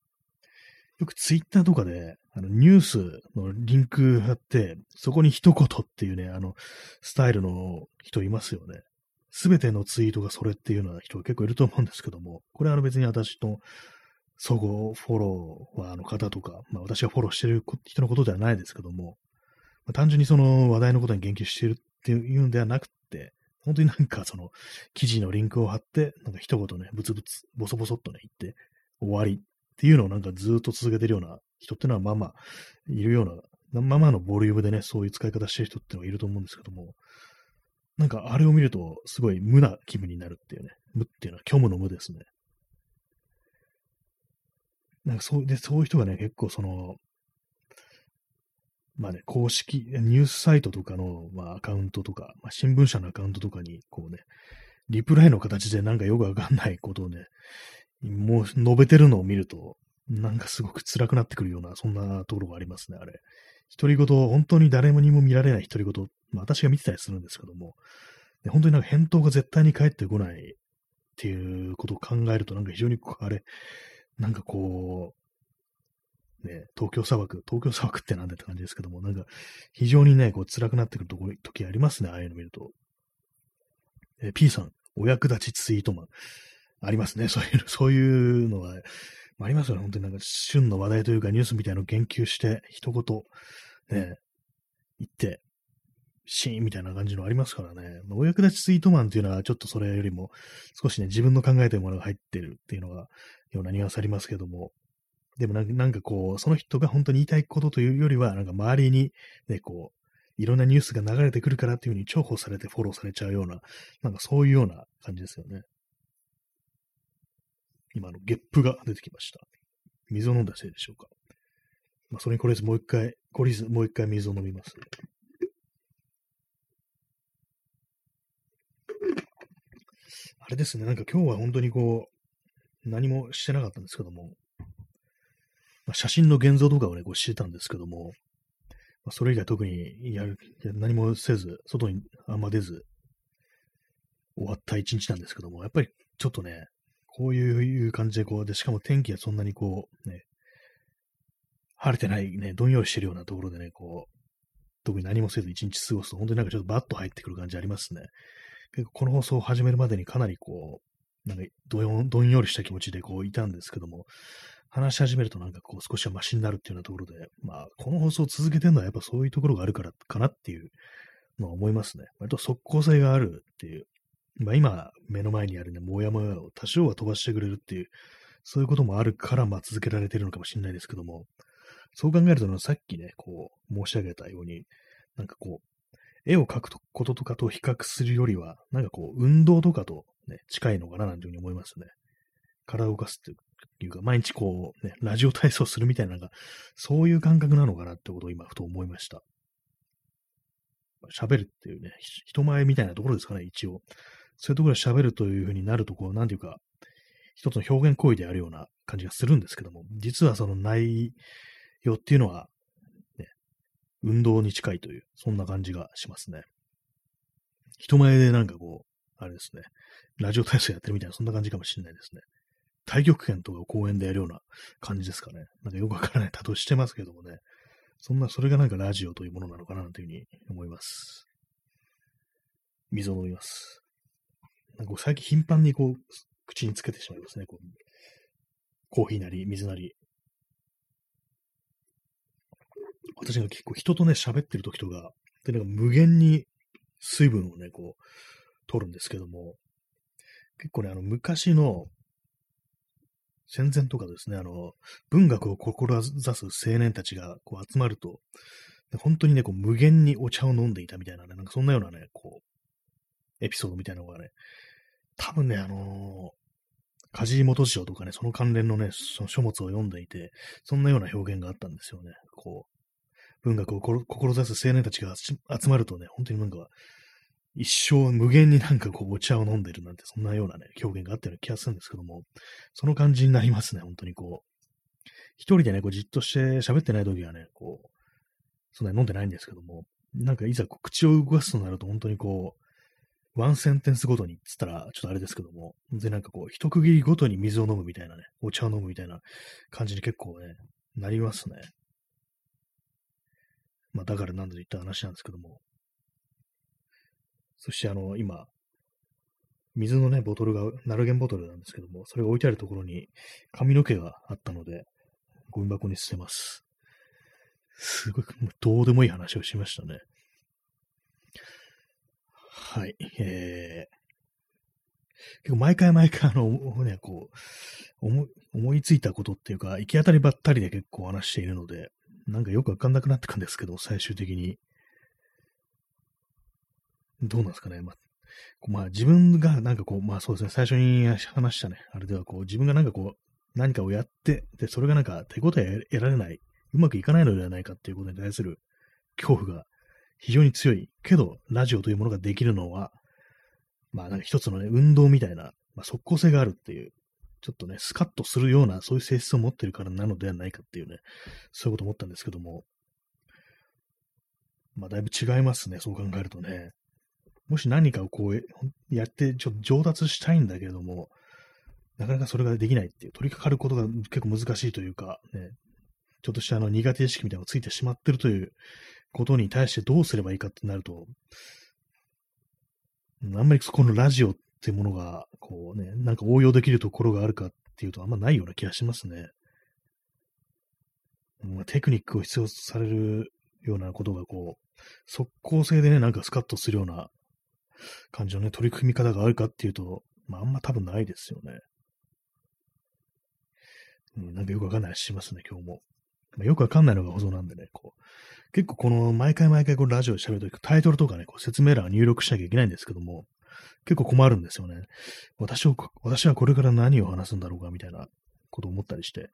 よくツイッターとかで、あの、ニュースのリンク貼って、そこに一言っていうね、あの、スタイルの人いますよね。すべてのツイートがそれっていうような人結構いると思うんですけども、これはあの別に私の総合フォロワーの方とか、まあ私がフォローしてる人のことではないですけども、まあ、単純にその話題のことに言及してるっていうんではなくて、本当になんかその記事のリンクを貼って、なんか一言ね、ブツブツ、ボソボソっとね、言って終わりっていうのをなんかずっと続けてるような人っていうのはまあまあいるような、まあまあのボリュームでね、そういう使い方してる人っていうのはいると思うんですけども、なんかあれを見るとすごい無な気分になるっていうね、無っていうのは虚無の無ですね。なんかそうで、そういう人がね、結構その、まあね、公式、ニュースサイトとかの、まあ、アカウントとか、まあ、新聞社のアカウントとかに、こうね、リプライの形でなんかよくわかんないことをね、もう述べてるのを見ると、なんかすごく辛くなってくるような、そんなところがありますね、あれ。独り言、本当に誰にも見られない独り言、まあ私が見てたりするんですけども、本当になんか返答が絶対に返ってこないっていうことを考えると、なんか非常にあれ、なんかこう、ね、東京砂漠、東京砂漠ってなんだって感じですけども、なんか非常にね、こう辛くなってくるとこ時ありますね、ああいうの見ると。え P さん、お役立ちツイートマン。ありますね。そういう、そういうのは、ありますよね。本当になんか、旬の話題というかニュースみたいなのを言及して、一言、ね、言って、シーンみたいな感じのありますからね。まあ、お役立ちツイートマンっていうのは、ちょっとそれよりも、少しね、自分の考えてるものが入ってるっていうのが、ようなニュアンスありますけども、でもなんかこう、その人が本当に言いたいことというよりは、なんか周りに、ね、こう、いろんなニュースが流れてくるからっていうふうに重宝されてフォローされちゃうような、なんかそういうような感じですよね。今のゲップが出てきました。水を飲んだせいでしょうか。まあ、それにこれずもう一回、これずもう一回水を飲みます。あれですね、なんか今日は本当にこう、何もしてなかったんですけども、まあ、写真の現像とかをね、こうしてたんですけども、まあ、それ以外特にやる、何もせず、外にあんま出ず、終わった一日なんですけども、やっぱりちょっとね、こういう感じでこう、で、しかも天気がそんなにこう、ね、晴れてないね、どんよりしてるようなところでね、こう、特に何もせず一日過ごすと、本当になんかちょっとバッと入ってくる感じありますね。結構この放送を始めるまでにかなりこう、なんかどんどんよりした気持ちでこういたんですけども、話し始めるとなんかこう少しはマシになるっていうようなところで、まあ、この放送を続けてるのはやっぱそういうところがあるからかなっていうのは思いますね。割と即効性があるっていうまあ、今、目の前にあるね、もやもやを多少は飛ばしてくれるっていう、そういうこともあるから、まあ、続けられてるのかもしれないですけども、そう考えると、さっきね、こう、申し上げたように、なんかこう、絵を描くこととかと比較するよりは、なんかこう、運動とかとね、近いのかななんていうふうに思いますね。体を動かすっていうか、毎日こう、ね、ラジオ体操するみたいな、なんか、そういう感覚なのかなってことを今、ふと思いました。喋るっていうね、人前みたいなところですかね、一応。そういうところで喋るというふうになると、こう、なんていうか、一つの表現行為であるような感じがするんですけども、実はその内容っていうのは、ね、運動に近いという、そんな感じがしますね。人前でなんかこう、あれですね、ラジオ体操やってるみたいな、そんな感じかもしれないですね。太極拳とかを公園でやるような感じですかね。なんかよくわからない例えしてますけどもね。そんな、それがなんかラジオというものなのかなというふうに思います。水を飲みます。なんか最近頻繁にこう、口につけてしまいますね。こうコーヒーなり、水なり。私が結構人とね、喋ってる時とか、で、なんか無限に水分をね、こう、取るんですけども、結構ね、あの、昔の、戦前とかですね、あの、文学を志す青年たちがこう集まると、本当にね、こう無限にお茶を飲んでいたみたいなね、なんかそんなようなね、こう、エピソードみたいなのがね、多分ね、あのー、梶井元次郎とかね、その関連のね、その書物を読んでいて、そんなような表現があったんですよね。こう、文学を志す青年たちが集まるとね、本当になんか、一生無限になんかこうお茶を飲んでるなんて、そんなようなね、表現があったような気がするんですけども、その感じになりますね、本当にこう。一人でね、こうじっとして喋ってない時はね、こう、そんなに飲んでないんですけども、なんかいざ口を動かすとなると本当にこう、ワンセンテンスごとにっつったらちょっとあれですけども、で、なんかこう、一区切りごとに水を飲むみたいなね、お茶を飲むみたいな感じに結構ね、なりますね。まあ、だからなんだと言った話なんですけども。そしてあの、今、水のね、ボトルが、ナルゲンボトルなんですけども、それが置いてあるところに髪の毛があったので、ゴミ箱に捨てます。すごい、どうでもいい話をしましたね。はい。えー、結構毎回毎回あの、ね、こう、思思いついたことっていうか、行き当たりばったりで結構話しているので、なんかよくわかんなくなってくんですけど、最終的に。どうなんですかね。まあ、まあ、自分がなんかこう、まあそうですね、最初に話したね、あれではこう、自分がなんかこう、何かをやって、で、それがなんか手応え得られない、うまくいかないのではないかっていうことに対する恐怖が非常に強い。けど、ラジオというものができるのは、まあなんか一つのね、運動みたいな、まあ、即効性があるっていう、ちょっとね、スカッとするような、そういう性質を持ってるからなのではないかっていうね、そういうこと思ったんですけども、まあだいぶ違いますね、そう考えるとね。もし何かをこうやって、ちょっと上達したいんだけれども、なかなかそれができないっていう、取り掛かることが結構難しいというか、ね、ちょっとしたあの苦手意識みたいなのがついてしまってるということに対してどうすればいいかってなると、あんまりこのラジオってものが、こうね、なんか応用できるところがあるかっていうとあんまないような気がしますね。まあ、テクニックを必要とされるようなことがこう、速攻性でね、なんかスカッとするような感じのね、取り組み方があるかっていうと、まあ、あんま多分ないですよね。うん、なんかよくわかんないしますね、今日も。ま、よくわかんないのが保存なんでね、こう、結構この毎回毎回このラジオで喋るとき、タイトルとかね、こう説明欄を入力しなきゃいけないんですけども、結構困るんですよね。私を、私はこれから何を話すんだろうか、みたいなことを思ったりして。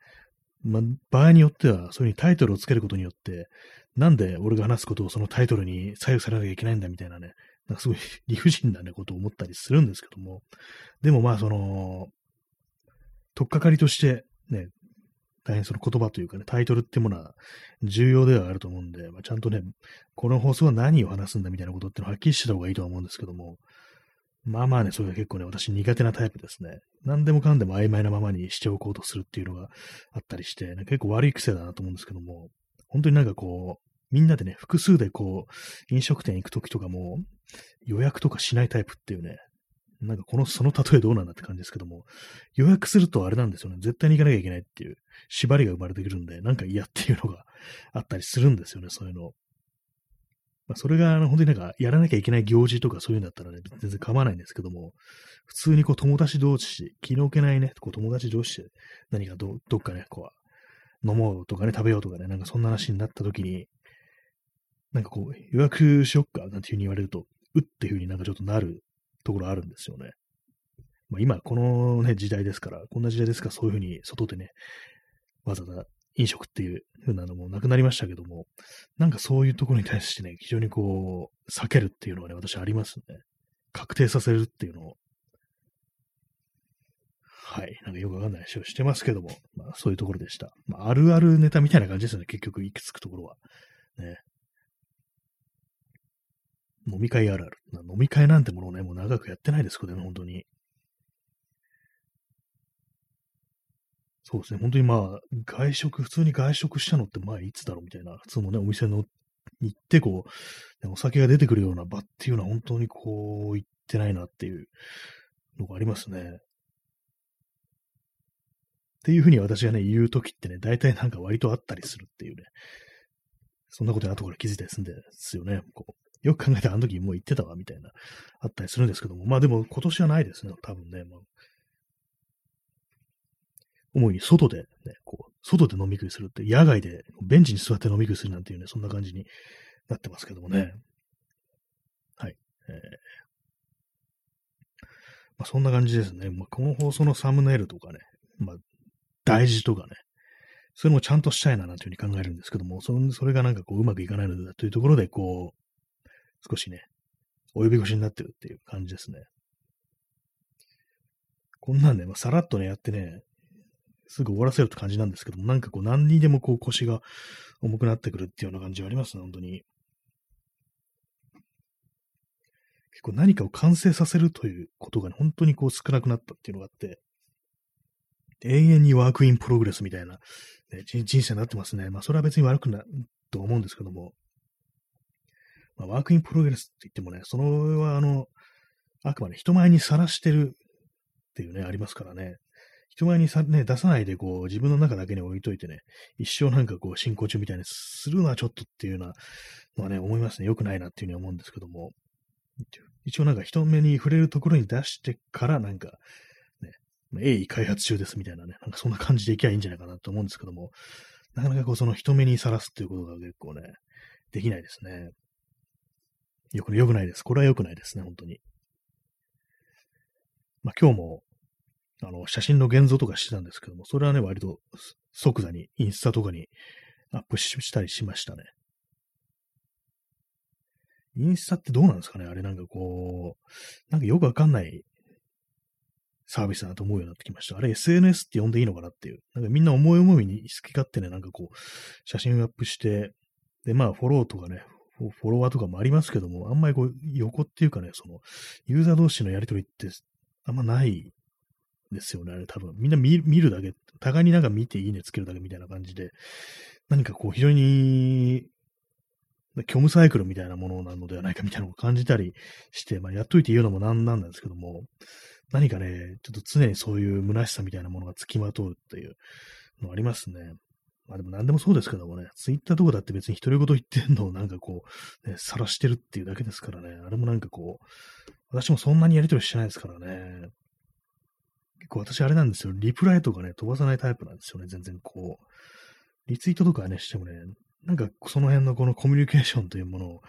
まあ、場合によっては、そういうにタイトルをつけることによって、なんで俺が話すことをそのタイトルに左右されなきゃいけないんだみたいなね、なんかすごい理不尽なね、ことを思ったりするんですけども、でもまあその、とっかかりとしてね、大変その言葉というかね、タイトルってものは重要ではあると思うんで、まあ、ちゃんとね、この放送は何を話すんだみたいなことってのははっきりした方がいいとは思うんですけども、まあまあね、それが結構ね、私苦手なタイプですね。何でもかんでも曖昧なままにしておこうとするっていうのがあったりして、ね、結構悪い癖だなと思うんですけども、本当になんかこう、みんなでね、複数でこう、飲食店行くときとかも、予約とかしないタイプっていうね、なんかこの、その例えどうなんだって感じですけども、予約するとあれなんですよね。絶対に行かなきゃいけないっていう縛りが生まれてくるんで、なんか嫌っていうのがあったりするんですよね、そういうの。まあ、それが、あの、本当になんか、やらなきゃいけない行事とかそういうんだったらね、全然構わないんですけども、普通にこう、友達同士、気の置けないね、こう、友達同士で何かどどっかね、こう、飲もうとかね、食べようとかね、なんかそんな話になった時に、なんかこう、予約しよっか、なんていう風に言われると、うっていう風になんかちょっとなるところあるんですよね。まあ、今、このね、時代ですから、こんな時代ですから、そういう風に外でね、わざわざ飲食っていう風なのもなくなりましたけども、なんかそういうところに対してね、非常にこう、避けるっていうのはね、私ありますね。確定させるっていうのを。はい。なんかよくわかんない話をしてますけども、まあそういうところでした。まああるあるネタみたいな感じですよね、結局行き着くところは。ね。飲み会あるある。飲み会なんてものをね、もう長くやってないですけどね、本当に。そうですね、本当にまあ、外食、普通に外食したのって、まあ、いつだろうみたいな、普通のね、お店の行って、こう、お酒が出てくるような場っていうのは、本当にこう、行ってないなっていうのがありますね。っていうふうに私がね、言うときってね、大体なんか割とあったりするっていうね、そんなことに後から気づいたりするんですよね。こうよく考えたらあの時もう行ってたわ、みたいな、あったりするんですけども、まあでも今年はないですね、多分ね。まあ、主に外で、ね、こう、外で飲み食いするって、野外でベンチに座って飲み食いするなんていうね、そんな感じになってますけどもね。はい。えーまあ、そんな感じですね。まあ、この放送のサムネイルとかね、まあ、大事とかね、それもちゃんとしたいななんていうふうに考えるんですけども、そそれがなんかこううまくいかないのだというところで、こう、少しね、及び腰になってるっていう感じですね。こんなんね、まあ、さらっとね、やってね、すぐ終わらせるって感じなんですけども、なんかこう何にでもこう腰が重くなってくるっていうような感じはありますね、本当に。結構何かを完成させるということが、ね、本当にこう少なくなったっていうのがあって、永遠に work in progress みたいな、ね、人生になってますね。まあそれは別に悪くないと思うんですけども、まあ、ワークインプログレスって言ってもね、その上はあの、あくまで人前にさらしてるっていうね、ありますからね。人前にさ、ね、出さないで、こう、自分の中だけに置いといてね、一生なんかこう、進行中みたいにするのはちょっとっていうようなのはね、思いますね。良くないなっていうふうに思うんですけども。一応なんか人目に触れるところに出してから、なんか、ね、鋭意開発中ですみたいなね、なんかそんな感じでいけばいいんじゃないかなと思うんですけども、なかなかこう、その人目にさらすっていうことが結構ね、できないですね。よく、よくないです。これは良くないですね、本当に。まあ今日も、あの、写真の現像とかしてたんですけども、それはね、割と即座にインスタとかにアップしたりしましたね。インスタってどうなんですかねあれなんかこう、なんかよくわかんないサービスだなと思うようになってきました。あれ SNS って呼んでいいのかなっていう。なんかみんな思い思いに好き勝手ね、なんかこう、写真をアップして、で、まあフォローとかね、フォロワーとかもありますけども、あんまりこう、横っていうかね、その、ユーザー同士のやりとりってあんまないですよね、あれ多分。みんな見るだけ、互いになんか見ていいねつけるだけみたいな感じで、何かこう非常に、虚無サイクルみたいなものなのではないかみたいなのを感じたりして、まあ、やっといて言うのもなんなんですけども、何かね、ちょっと常にそういう虚しさみたいなものが付きまとうっていうのありますね。まあでも何でもそうですけどもね、ツイッターとかだって別に独り言言ってんのを なんかこう、ね、晒してるっていうだけですからね、あれもなんかこう、私もそんなにやりとりしてないですからね。結構私あれなんですよ。リプライとかね、飛ばさないタイプなんですよね。全然こう。リツイートとかね、してもね、なんかその辺のこのコミュニケーションというものを、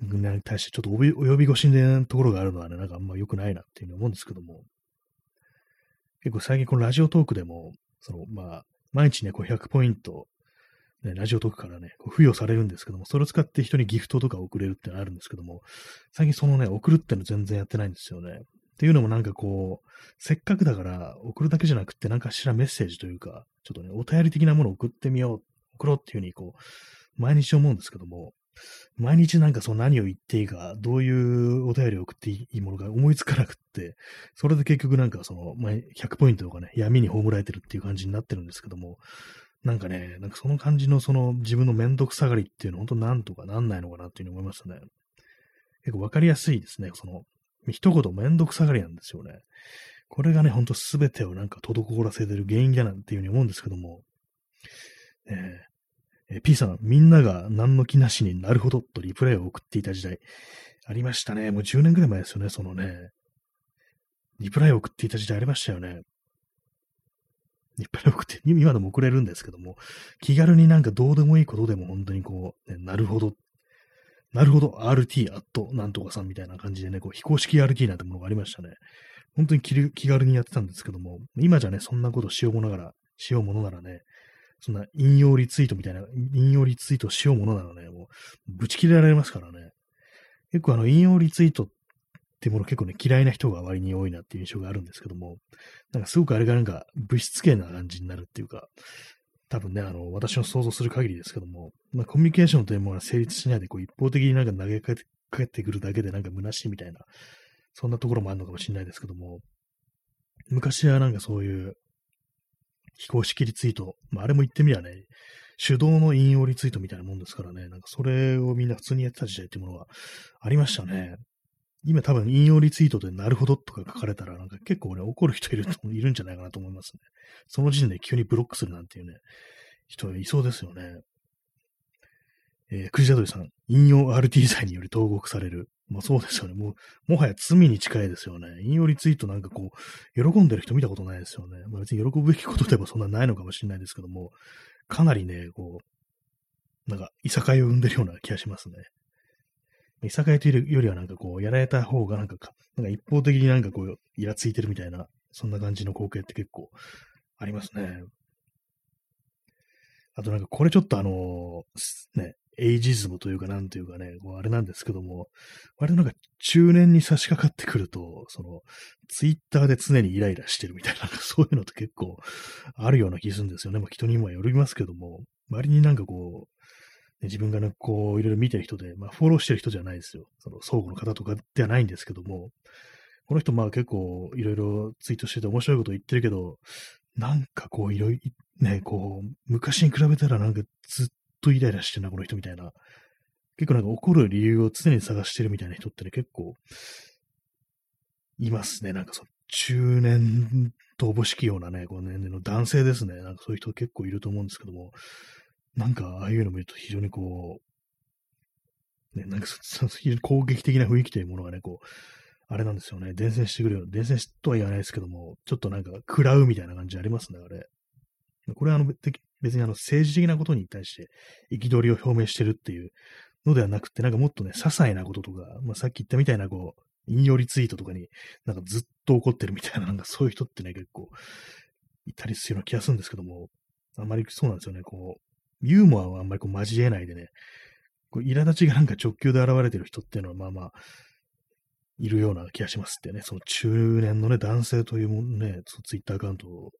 に対してちょっと及び腰でところがあるのはね、なんかあんま良くないなっていうふうに思うんですけども。結構最近このラジオトークでも、その、まあ、毎日ね、こう100ポイント、ね、ラジオトークからね、こう付与されるんですけども、それを使って人にギフトとか送れるってのあるんですけども、最近そのね、送るっての全然やってないんですよね。っていうのもなんかこう、せっかくだから送るだけじゃなくってなんかしらメッセージというか、ちょっとね、お便り的なものを送ってみよう、送ろうっていうふうにこう、毎日思うんですけども、毎日なんかそう何を言っていいか、どういうお便りを送っていいものか思いつかなくって、それで結局なんかその、ま、100ポイントとかね、闇に葬られてるっていう感じになってるんですけども、なんかね、なんかその感じのその自分のめんどくさがりっていうのは本当なんとかなんないのかなっていうふうに思いますね。結構わかりやすいですね。その、一言めんどくさがりなんですよね。これがね、ほんとすべてをなんか滞らせてる原因だなんていうふうに思うんですけども、えー、えー、P さん、みんなが何の気なしになるほどとリプライを送っていた時代、ありましたね。もう10年ぐらい前ですよね、そのね、リプライを送っていた時代ありましたよね。リプライを送って、今でも送れるんですけども、気軽になんかどうでもいいことでも本当にこう、ね、なるほどなるほど、RT アットなんとかさんみたいな感じでね、こう非公式 RT なんてものがありましたね。本当に気軽にやってたんですけども、今じゃね、そんなことしようもながら、しようものならね、そんな引用リツイートみたいな、引用リツイートしようものならね、もう、ぶち切れられますからね。結構あの、引用リツイートってもの結構ね、嫌いな人が割に多いなっていう印象があるんですけども、なんかすごくあれがなんか、物質系な感じになるっていうか、多分ね、あの、私の想像する限りですけども、まあ、コミュニケーションというものが成立しないで、こう、一方的になんか投げかけてくるだけでなんか虚しいみたいな、そんなところもあるのかもしれないですけども、昔はなんかそういう非公式リツイート、まあ、あれも言ってみりゃね、手動の引用リツイートみたいなもんですからね、なんかそれをみんな普通にやってた時代っていうものがありましたね。今多分引用リツイートでなるほどとか書かれたら、なんか結構ね、怒る人いるいるんじゃないかなと思いますね。その時点で急にブロックするなんていうね、人いそうですよね。えー、クジラドリさん、引用 RT 罪により投獄される。まあそうですよね。もう、もはや罪に近いですよね。引用リツイートなんかこう、喜んでる人見たことないですよね。まあ別に喜ぶべきことでもそんなないのかもしれないですけども、かなりね、こう、なんか、いさかいを生んでるような気がしますね。いさかいというよりはなんかこう、やられた方がなんかなんか一方的になんかこう、イラついてるみたいな、そんな感じの光景って結構ありますね。あとなんかこれちょっとあのね、エイジズムというか、なんというかね、こうあれなんですけども、割となんか中年に差し掛かってくると、その、ツイッターで常にイライラしてるみたいな、そういうのって結構あるような気するんですよね。まあ人にもよりますけども、割になんかこう、自分がね、こう、いろいろ見てる人で、まあ、フォローしてる人じゃないですよ。その、相互の方とかではないんですけども、この人、まあ結構、いろいろツイートしてて面白いこと言ってるけど、なんかこう、いろいろ、ね、こう、昔に比べたらなんかずっとイライラしてるな、この人みたいな。結構なんか怒る理由を常に探してるみたいな人ってね、結構、いますね。なんかその、中年とおぼしきようなね、この年齢の男性ですね。なんかそういう人結構いると思うんですけども、なんかああいうのを見ると非常にこう、ね、なんかそ非常に攻撃的な雰囲気というものがね、こう、あれなんですよね。伝染してくるような、伝染とは言わないですけども、ちょっとなんか食らうみたいな感じありますね、あれ。これはあの別にあの政治的なことに対して憤りを表明してるっていうのではなくて、なんかもっとね、些細なこととか、まあ、さっき言ったみたいなこう、引用リツイートとかになんかずっと怒ってるみたいな、なんかそういう人ってね、結構いたりするような気がするんですけども、あんまりそうなんですよね、こう、ユーモアはあんまりこう交えないでね、こう苛立ちがなんか直球で現れてる人っていうのはまあまあ、いるような気がしますってね、その中年のね、男性というもね、ツイッターアカウント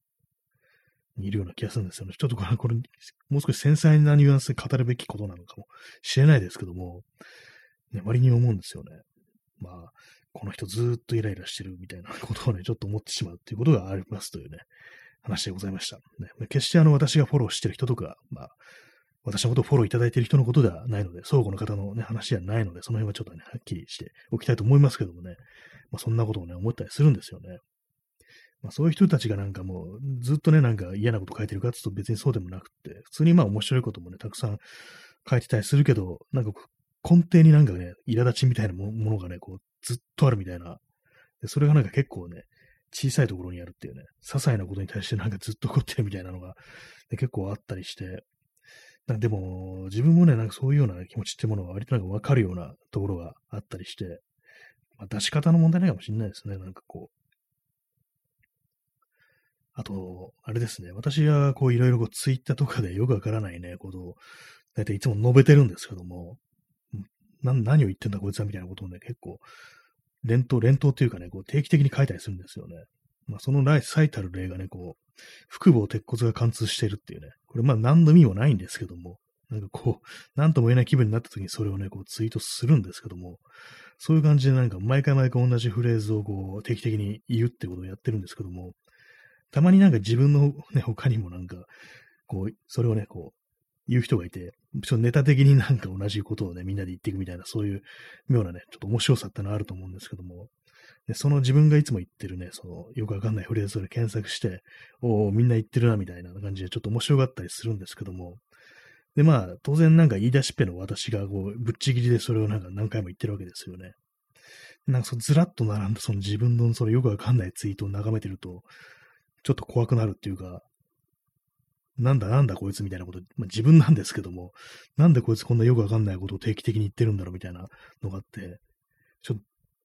にいるような気がするんですよね。ちょっとこれ、これもう少し繊細なニュアンスで語るべきことなのかもしれないですけども、ね、割に思うんですよね。まあ、この人ずっとイライラしてるみたいなことをね、ちょっと思ってしまうっていうことがありますというね、話でございました。ね、決してあの、私がフォローしてる人とか、まあ、私のことをフォローいただいている人のことではないので、相互の方のね、話ではないので、その辺はちょっとね、はっきりしておきたいと思いますけどもね、まあ、そんなことをね、思ったりするんですよね。まあ、そういう人たちがなんかもう、ずっとね、なんか嫌なこと書いてるかっていうと別にそうでもなくって、普通にまあ面白いこともね、たくさん書いてたりするけど、なんか根底になんかね、苛立ちみたいなものがね、こう、ずっとあるみたいな。でそれがなんか結構ね、小さいところにあるっていうね、些細なことに対して なんかずっと怒ってるみたいなのが、結構あったりして、なでも、自分もね、なんかそういうような気持ちってものが割となんかわかるようなところがあったりして、まあ、出し方の問題ないかもしれないですね、なんかこう。あと、あれですね、私はこういろいろこうツイッターとかでよくわからないね、ことを、だいたいいつも述べてるんですけども、な何を言ってんだこいつはみたいなことをね、結構、連投、連投っていうかね、こう定期的に書いたりするんですよね。まあ、その最たる例がね、こう、腹部を鉄骨が貫通してるっていうね、これまあ何の意味もないんですけども、なんかこう、なんとも言えない気分になった時にそれをね、こうツイートするんですけども、そういう感じでなんか毎回毎回同じフレーズをこう定期的に言うってことをやってるんですけども、たまになんか自分のね、他にもなんか、こう、それをね、こう、言う人がいて、ちょっとネタ的になんか同じことをね、みんなで言っていくみたいな、そういう妙なね、ちょっと面白さってのはあると思うんですけども、でその自分がいつも言ってるね、その、よくわかんないフレーズを検索して、おお、みんな言ってるな、みたいな感じでちょっと面白かったりするんですけども、で、まあ、当然なんか言い出しっぺの私がこう、ぶっちぎりでそれをなんか何回も言ってるわけですよね。なんかそずらっと並んだその自分のそのよくわかんないツイートを眺めてると、ちょっと怖くなるっていうか、なんだなんだこいつみたいなこと、まあ、自分なんですけども、なんでこいつこんなよくわかんないことを定期的に言ってるんだろうみたいなのがあって、ちょっ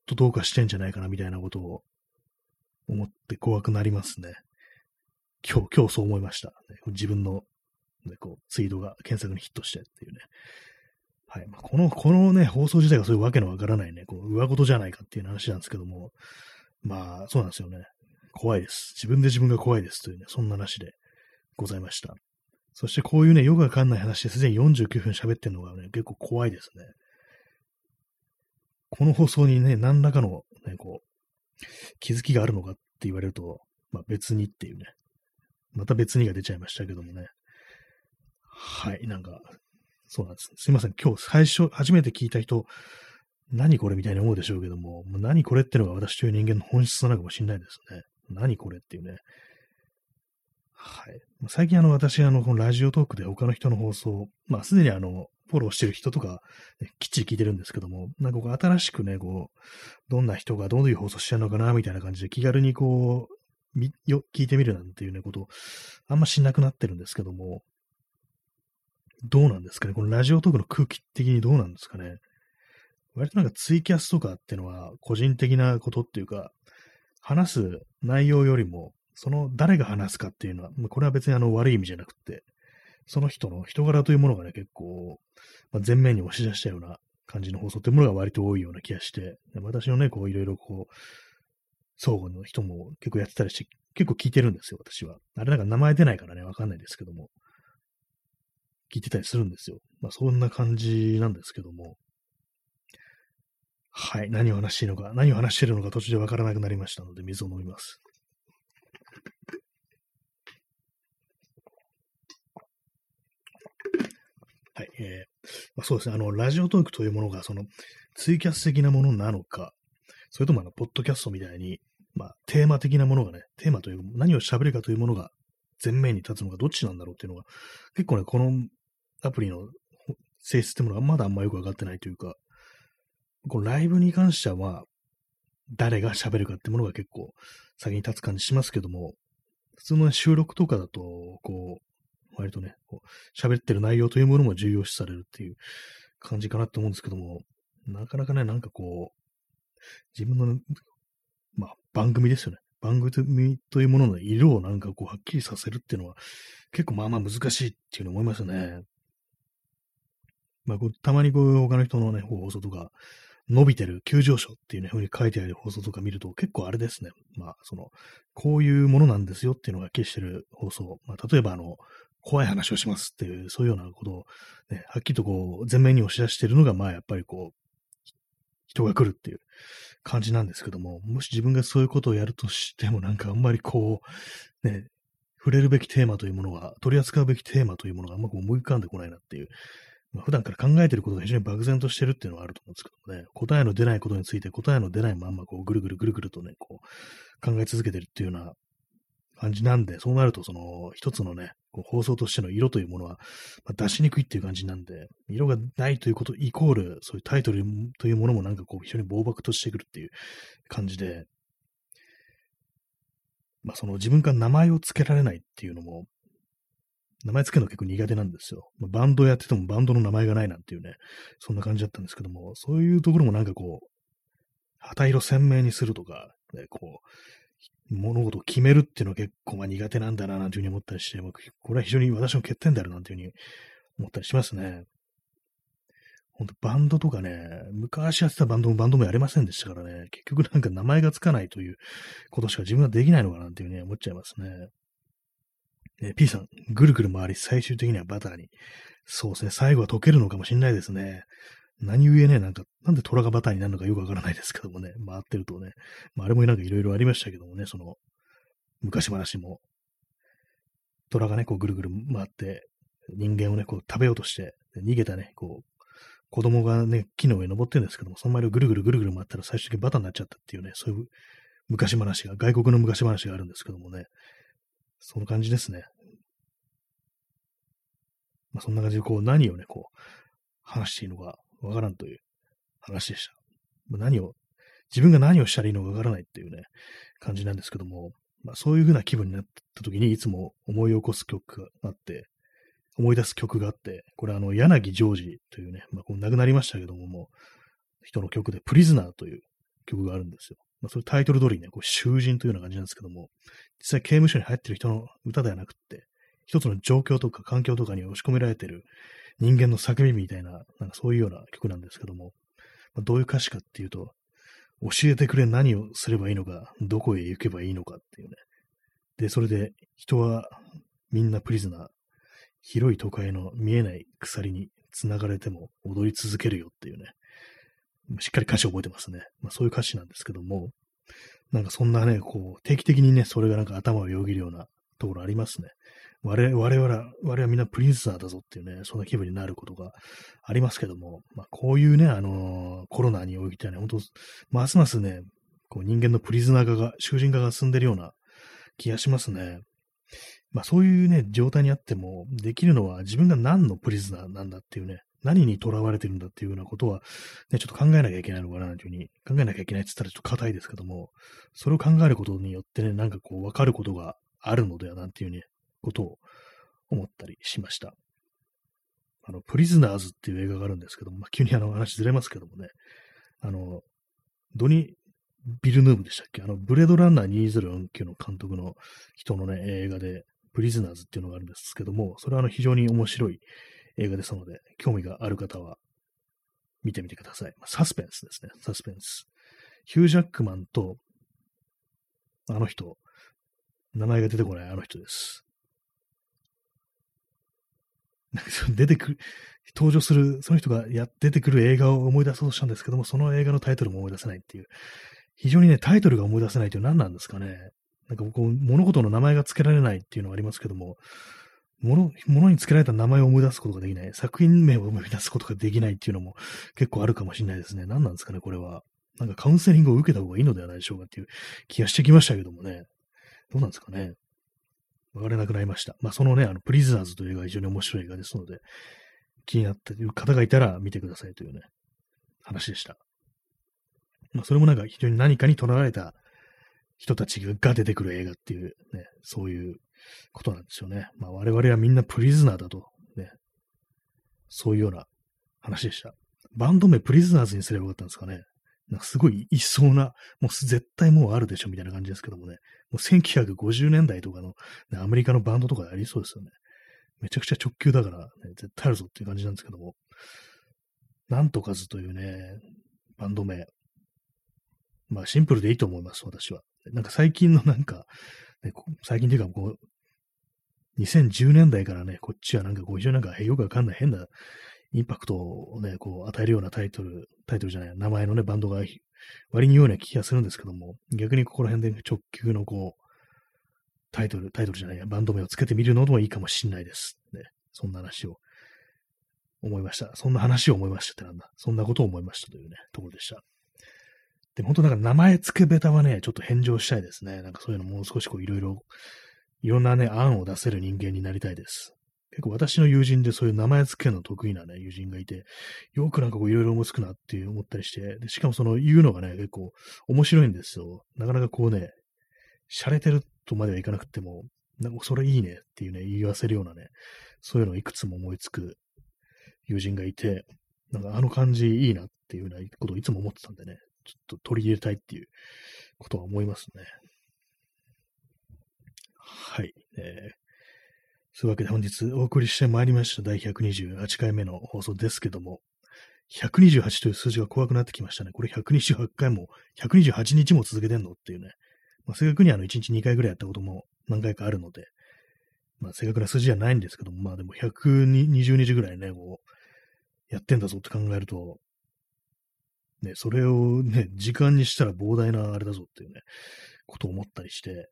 とどうかしてんじゃないかなみたいなことを思って怖くなりますね。今日、今日そう思いました。自分の、ね、こうツイートが検索にヒットしてっていうね。はい。まあ、この、このね、放送自体がそういうわけのわからないね、こう、上事じゃないかっていう話なんですけども、まあ、そうなんですよね。怖いです。自分で自分が怖いですというね、そんな話でございました。そしてこういうね、よくわかんない話ですでに49分喋ってるのがね、結構怖いですね。この放送にね、何らかの、ね、こう、気づきがあるのかって言われると、まあ別にっていうね、また別にが出ちゃいましたけどもね。はい、なんか、そうなんです。すいません。今日最初、初めて聞いた人、何これみたいに思うでしょうけども、もう何これってのが私という人間の本質なのかもしれないですね。何これっていうね。はい。最近あの、私、あの、このラジオトークで他の人の放送、まあ、すでにあの、フォローしてる人とか、ね、きっちり聞いてるんですけども、なんかこう、新しくね、こう、どんな人がどういう放送してるのかな、みたいな感じで気軽にこう、みよ、聞いてみるなんていうね、ことあんましなくなってるんですけども、どうなんですかね？このラジオトークの空気的にどうなんですかね？割となんかツイキャスとかってのは個人的なことっていうか、話す内容よりも、その誰が話すかっていうのは、これは別にあの悪い意味じゃなくて、その人の人柄というものがね、結構、まあ、前面に押し出したような感じの放送というものが割と多いような気がして、私のね、こういろいろこう、相互の人も結構やってたりして、結構聞いてるんですよ、私は。あれなんか名前出ないからね、わかんないですけども。聞いてたりするんですよ。まあそんな感じなんですけども。はい。何を話しているのか、何を話しているのか途中でわからなくなりましたので、水を飲みます。はい。えー、まあ、そうですね。あの、ラジオトークというものが、その、ツイキャス的なものなのか、それともあの、ポッドキャストみたいに、まあ、テーマ的なものがね、テーマという、何を喋るかというものが前面に立つのがどっちなんだろうっていうのが、結構ね、このアプリの性質ってものがまだあんまよくわかってないというか、このライブに関しては、誰が喋るかってものが結構先に立つ感じしますけども、普通の収録とかだと、こう、割とね、喋ってる内容というものも重要視されるっていう感じかなと思うんですけども、なかなかね、なんかこう、自分の、まあ、番組ですよね。番組というものの色をなんかこう、はっきりさせるっていうのは、結構まあまあ難しいっていうの思いますよね。まあ、こうたまにこう、他の人のね、放送とか、伸びてる急上昇っていうね、風に書いてある放送とか見ると結構あれですね。まあ、その、こういうものなんですよっていうのが消してる放送。まあ、例えばあの、怖い話をしますっていう、そういうようなことを、ね、はっきりとこう、前面に押し出してるのが、まあ、やっぱりこう、人が来るっていう感じなんですけども、もし自分がそういうことをやるとしても、なんかあんまりこう、ね、触れるべきテーマというものが、取り扱うべきテーマというものがあんま思い浮かんでこないなっていうまあ、普段から考えてることが非常に漠然としてるっていうのはあると思うんですけどね、答えの出ないことについて答えの出ないまんまこうぐるぐるぐるぐるとね、こう考え続けてるっていうような感じなんで、そうなるとその一つのね、こう放送としての色というものは、ま、出しにくいっていう感じなんで、色がないということイコール、そういうタイトルというものもなんかこう非常に暴漠としてくるっていう感じで、まあその自分から名前を付けられないっていうのも、名前つけるの結構苦手なんですよ。まバンドやっててもバンドの名前がないなんていうね、そんな感じだったんですけども、そういうところもなんかこう、旗色鮮明にするとか、ね、こう、物事を決めるっていうのは結構まあ苦手なんだな、なんていうふうに思ったりして、これは非常に私の欠点であるなんていうふうに思ったりしますね。ほんとバンドとかね、昔やってたバンドもバンドもやれませんでしたからね、結局なんか名前がつかないということしか自分はできないのかなっていうふうに思っちゃいますね。ね、P さん、ぐるぐる回り、最終的にはバターに。そうですね、最後は溶けるのかもしれないですね。何故ね、なんか、なんで虎がバターになるのかよくわからないですけどもね、回ってるとね、まあ、あれもなんかいろいろありましたけどもね、その、昔話も、虎がね、こうぐるぐる回って、人間をね、こう食べようとして、逃げたね、こう、子供がね、木の上登ってるんですけども、その前をぐるぐるぐるぐる回ったら最終的にバターになっちゃったっていうね、そういう昔話が、外国の昔話があるんですけどもね、その感じですね。まあ、そんな感じで、こう、何をね、こう、話していいのかわからんという話でした。まあ、何を、自分が何をしたらいいのかわからないっていうね、感じなんですけども、まあ、そういう風な気分になった時にいつも思い起こす曲があって、思い出す曲があって、これあの、柳ジョージというね、まあ、こう亡くなりましたけども、もう、人の曲で、プリズナーという曲があるんですよ。まあ、それタイトル通りね、こう囚人というような感じなんですけども、実際刑務所に入ってる人の歌ではなくって、一つの状況とか環境とかに押し込められてる人間の叫びみたいな、なんかそういうような曲なんですけども、まあ、どういう歌詞かっていうと、教えてくれ何をすればいいのか、どこへ行けばいいのかっていうね。で、それで人はみんなプリズナー、広い都会の見えない鎖に繋がれても踊り続けるよっていうね。しっかり歌詞覚えてますね。まあそういう歌詞なんですけども、なんかそんなね、こう、定期的にね、それがなんか頭をよぎるようなところありますね。我々、我々は、我々はみんなプリンスターだぞっていうね、そんな気分になることがありますけども、まあこういうね、あのー、コロナにおいてはね、本当ますますね、こう人間のプリズナー化が、囚人化が進んでるような気がしますね。まあそういうね、状態にあっても、できるのは自分が何のプリズナーなんだっていうね、何に囚われてるんだっていうようなことは、ね、ちょっと考えなきゃいけないのかな、というふうに、考えなきゃいけないって言ったらちょっと硬いですけども、それを考えることによってね、なんかこう、わかることがあるのではなんていうね、ことを思ったりしました。あの、プリズナーズっていう映画があるんですけども、まあ、急にあの話ずれますけどもね、あの、ドニ・ビルヌーブでしたっけ？あの、ブレードランナー2049の監督の人のね、映画で、プリズナーズっていうのがあるんですけども、それはあの非常に面白い映画ですので、興味がある方は見てみてください。サスペンスですね。サスペンス。ヒュージャックマンと、あの人、名前が出てこないあの人です。出てくる、登場する、その人がや出てくる映画を思い出そうとしたんですけども、その映画のタイトルも思い出せないっていう。非常にね、タイトルが思い出せないという何なんですかね。なんか僕、物事の名前が付けられないっていうのはありますけども、物、物に付けられた名前を思い出すことができない。作品名を思い出すことができないっていうのも結構あるかもしれないですね。何なんですかね、これは。なんかカウンセリングを受けた方がいいのではないでしょうかっていう気がしてきましたけどもね。どうなんですかね。わからなくなりました。まあ、そのね、あの、プリズナーズという映画は非常に面白い映画ですので、気になっている方がいたら見てくださいというね、話でした。まあ、それもなんか非常に何かに捉られた人たちが出てくる映画っていうね、そういうことなんですよね。まあ、我々はみんなプリズナーだと、ね、そういうような話でした。バンド名プリズナーズにすればよかったんですかね。なんかすごいいそうな、もう絶対もうあるでしょみたいな感じですけどもね。もう1950年代とかの、ね、アメリカのバンドとかありそうですよね。めちゃくちゃ直球だから、ね、絶対あるぞっていう感じなんですけども。なんとかずというね、バンド名。まあシンプルでいいと思います、私は。なんか最近のなんか、ね、最近というかこう、2010年代からね、こっちはなんか50年間よくわかんない変なインパクトをね、こう与えるようなタイトル、タイトルじゃない、名前のね、バンドが割にような気がするんですけども、逆にここら辺で直球のこう、タイトル、タイトルじゃないや、バンド名をつけてみるのもいいかもしんないです。ね。そんな話を思いました。そんな話を思いましたってなんだ。そんなことを思いましたというね、ところでした。でも本当なんか名前付けベタはね、ちょっと返上したいですね。なんかそういうのもう少しこういろいろ、いろんなね、案を出せる人間になりたいです。結構私の友人でそういう名前付けるの得意なね、友人がいて、よくなんかこういろいろ思いつくなって思ったりして、でしかもその言うのがね、結構面白いんですよ。なかなかこうね、洒落てるとまではいかなくても、なんかそれいいねっていうね、言わせるようなね、そういうのをいくつも思いつく友人がいて、なんかあの感じいいなっていうようなことをいつも思ってたんでね、ちょっと取り入れたいっていうことは思いますね。はい。えー、そういうわけで本日お送りしてまいりました第128回目の放送ですけども、128という数字が怖くなってきましたね。これ128回も、128日も続けてんのっていうね。まあ、正確にあの1日2回ぐらいやったことも何回かあるので、まあ正確な数字じゃないんですけども、まあでも120日ぐらいね、こう、やってんだぞって考えると、ね、それをね、時間にしたら膨大なあれだぞっていうね、ことを思ったりして、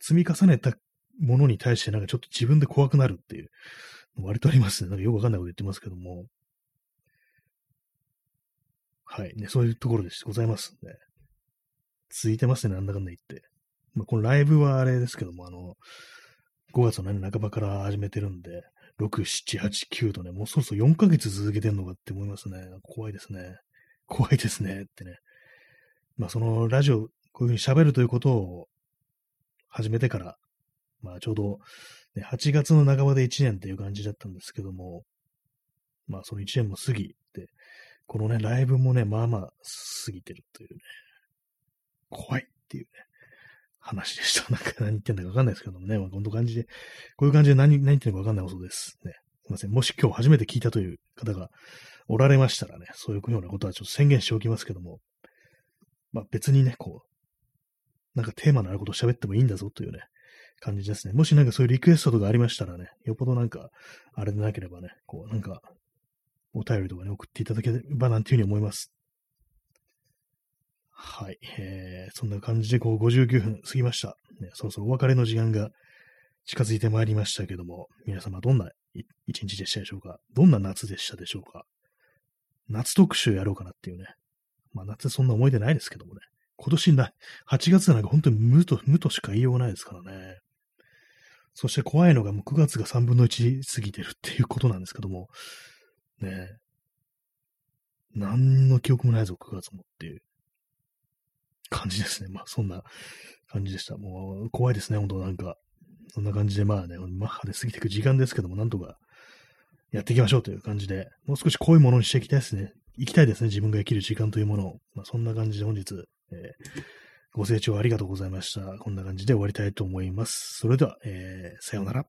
積み重ねたものに対してなんかちょっと自分で怖くなるっていう、割とありますね。なんかよくわかんないこと言ってますけども。はい。ね、そういうところでございますね。続いてますね、なんだかんだ言って。まあ、このライブはあれですけども、あの、5月の、ね、半ばから始めてるんで、6、7、8、9とね、もうそろそろ4ヶ月続けてんのかって思いますね。怖いですね。怖いですねってね。まあそのラジオ、こういうふうに喋るということを始めてから、まあちょうど、ね、8月の半ばで1年っていう感じだったんですけども、まあその1年も過ぎて、このね、ライブもね、まあまあ過ぎてるというね、怖いっていうね、話でした。なんか何言ってんだかわかんないですけどもね、まあ、こんな感じで、こういう感じで何何言ってんのかわかんないことです。ね。すいません。もし今日初めて聞いたという方がおられましたらね、そういうようなことはちょっと宣言しておきますけども、まあ別にね、こう、なんかテーマのあること喋ってもいいんだぞというね、感じですね。もしなんかそういうリクエストとかありましたらね、よっぽどなんか、あれでなければね、こう、なんか、お便りとかね、送っていただければなんていうふうに思います。はい。えー、そんな感じで、こう、59分過ぎました。ね、そろそろお別れの時間が近づいてまいりましたけども、皆様どんな一日でしたでしょうか？どんな夏でしたでしょうか？夏特集やろうかなっていうね。まあ夏そんな思い出ないですけどもね。今年な、8月なんか本当に無と、無としか言いようがないですからね。そして怖いのがもう9月が3分の1過ぎてるっていうことなんですけども、ね何の記憶もないぞ、9月もっていう。感じですね。まあ、そんな感じでした。もう、怖いですね、本当なんか。そんな感じで、まあね、マッハで過ぎていく時間ですけども、なんとかやっていきましょうという感じで、もう少し濃いものにしていきたいですね。行きたいですね、自分が生きる時間というものを。まあ、そんな感じで本日、えー、ご清聴ありがとうございました。こんな感じで終わりたいと思います。それでは、えー、さようなら。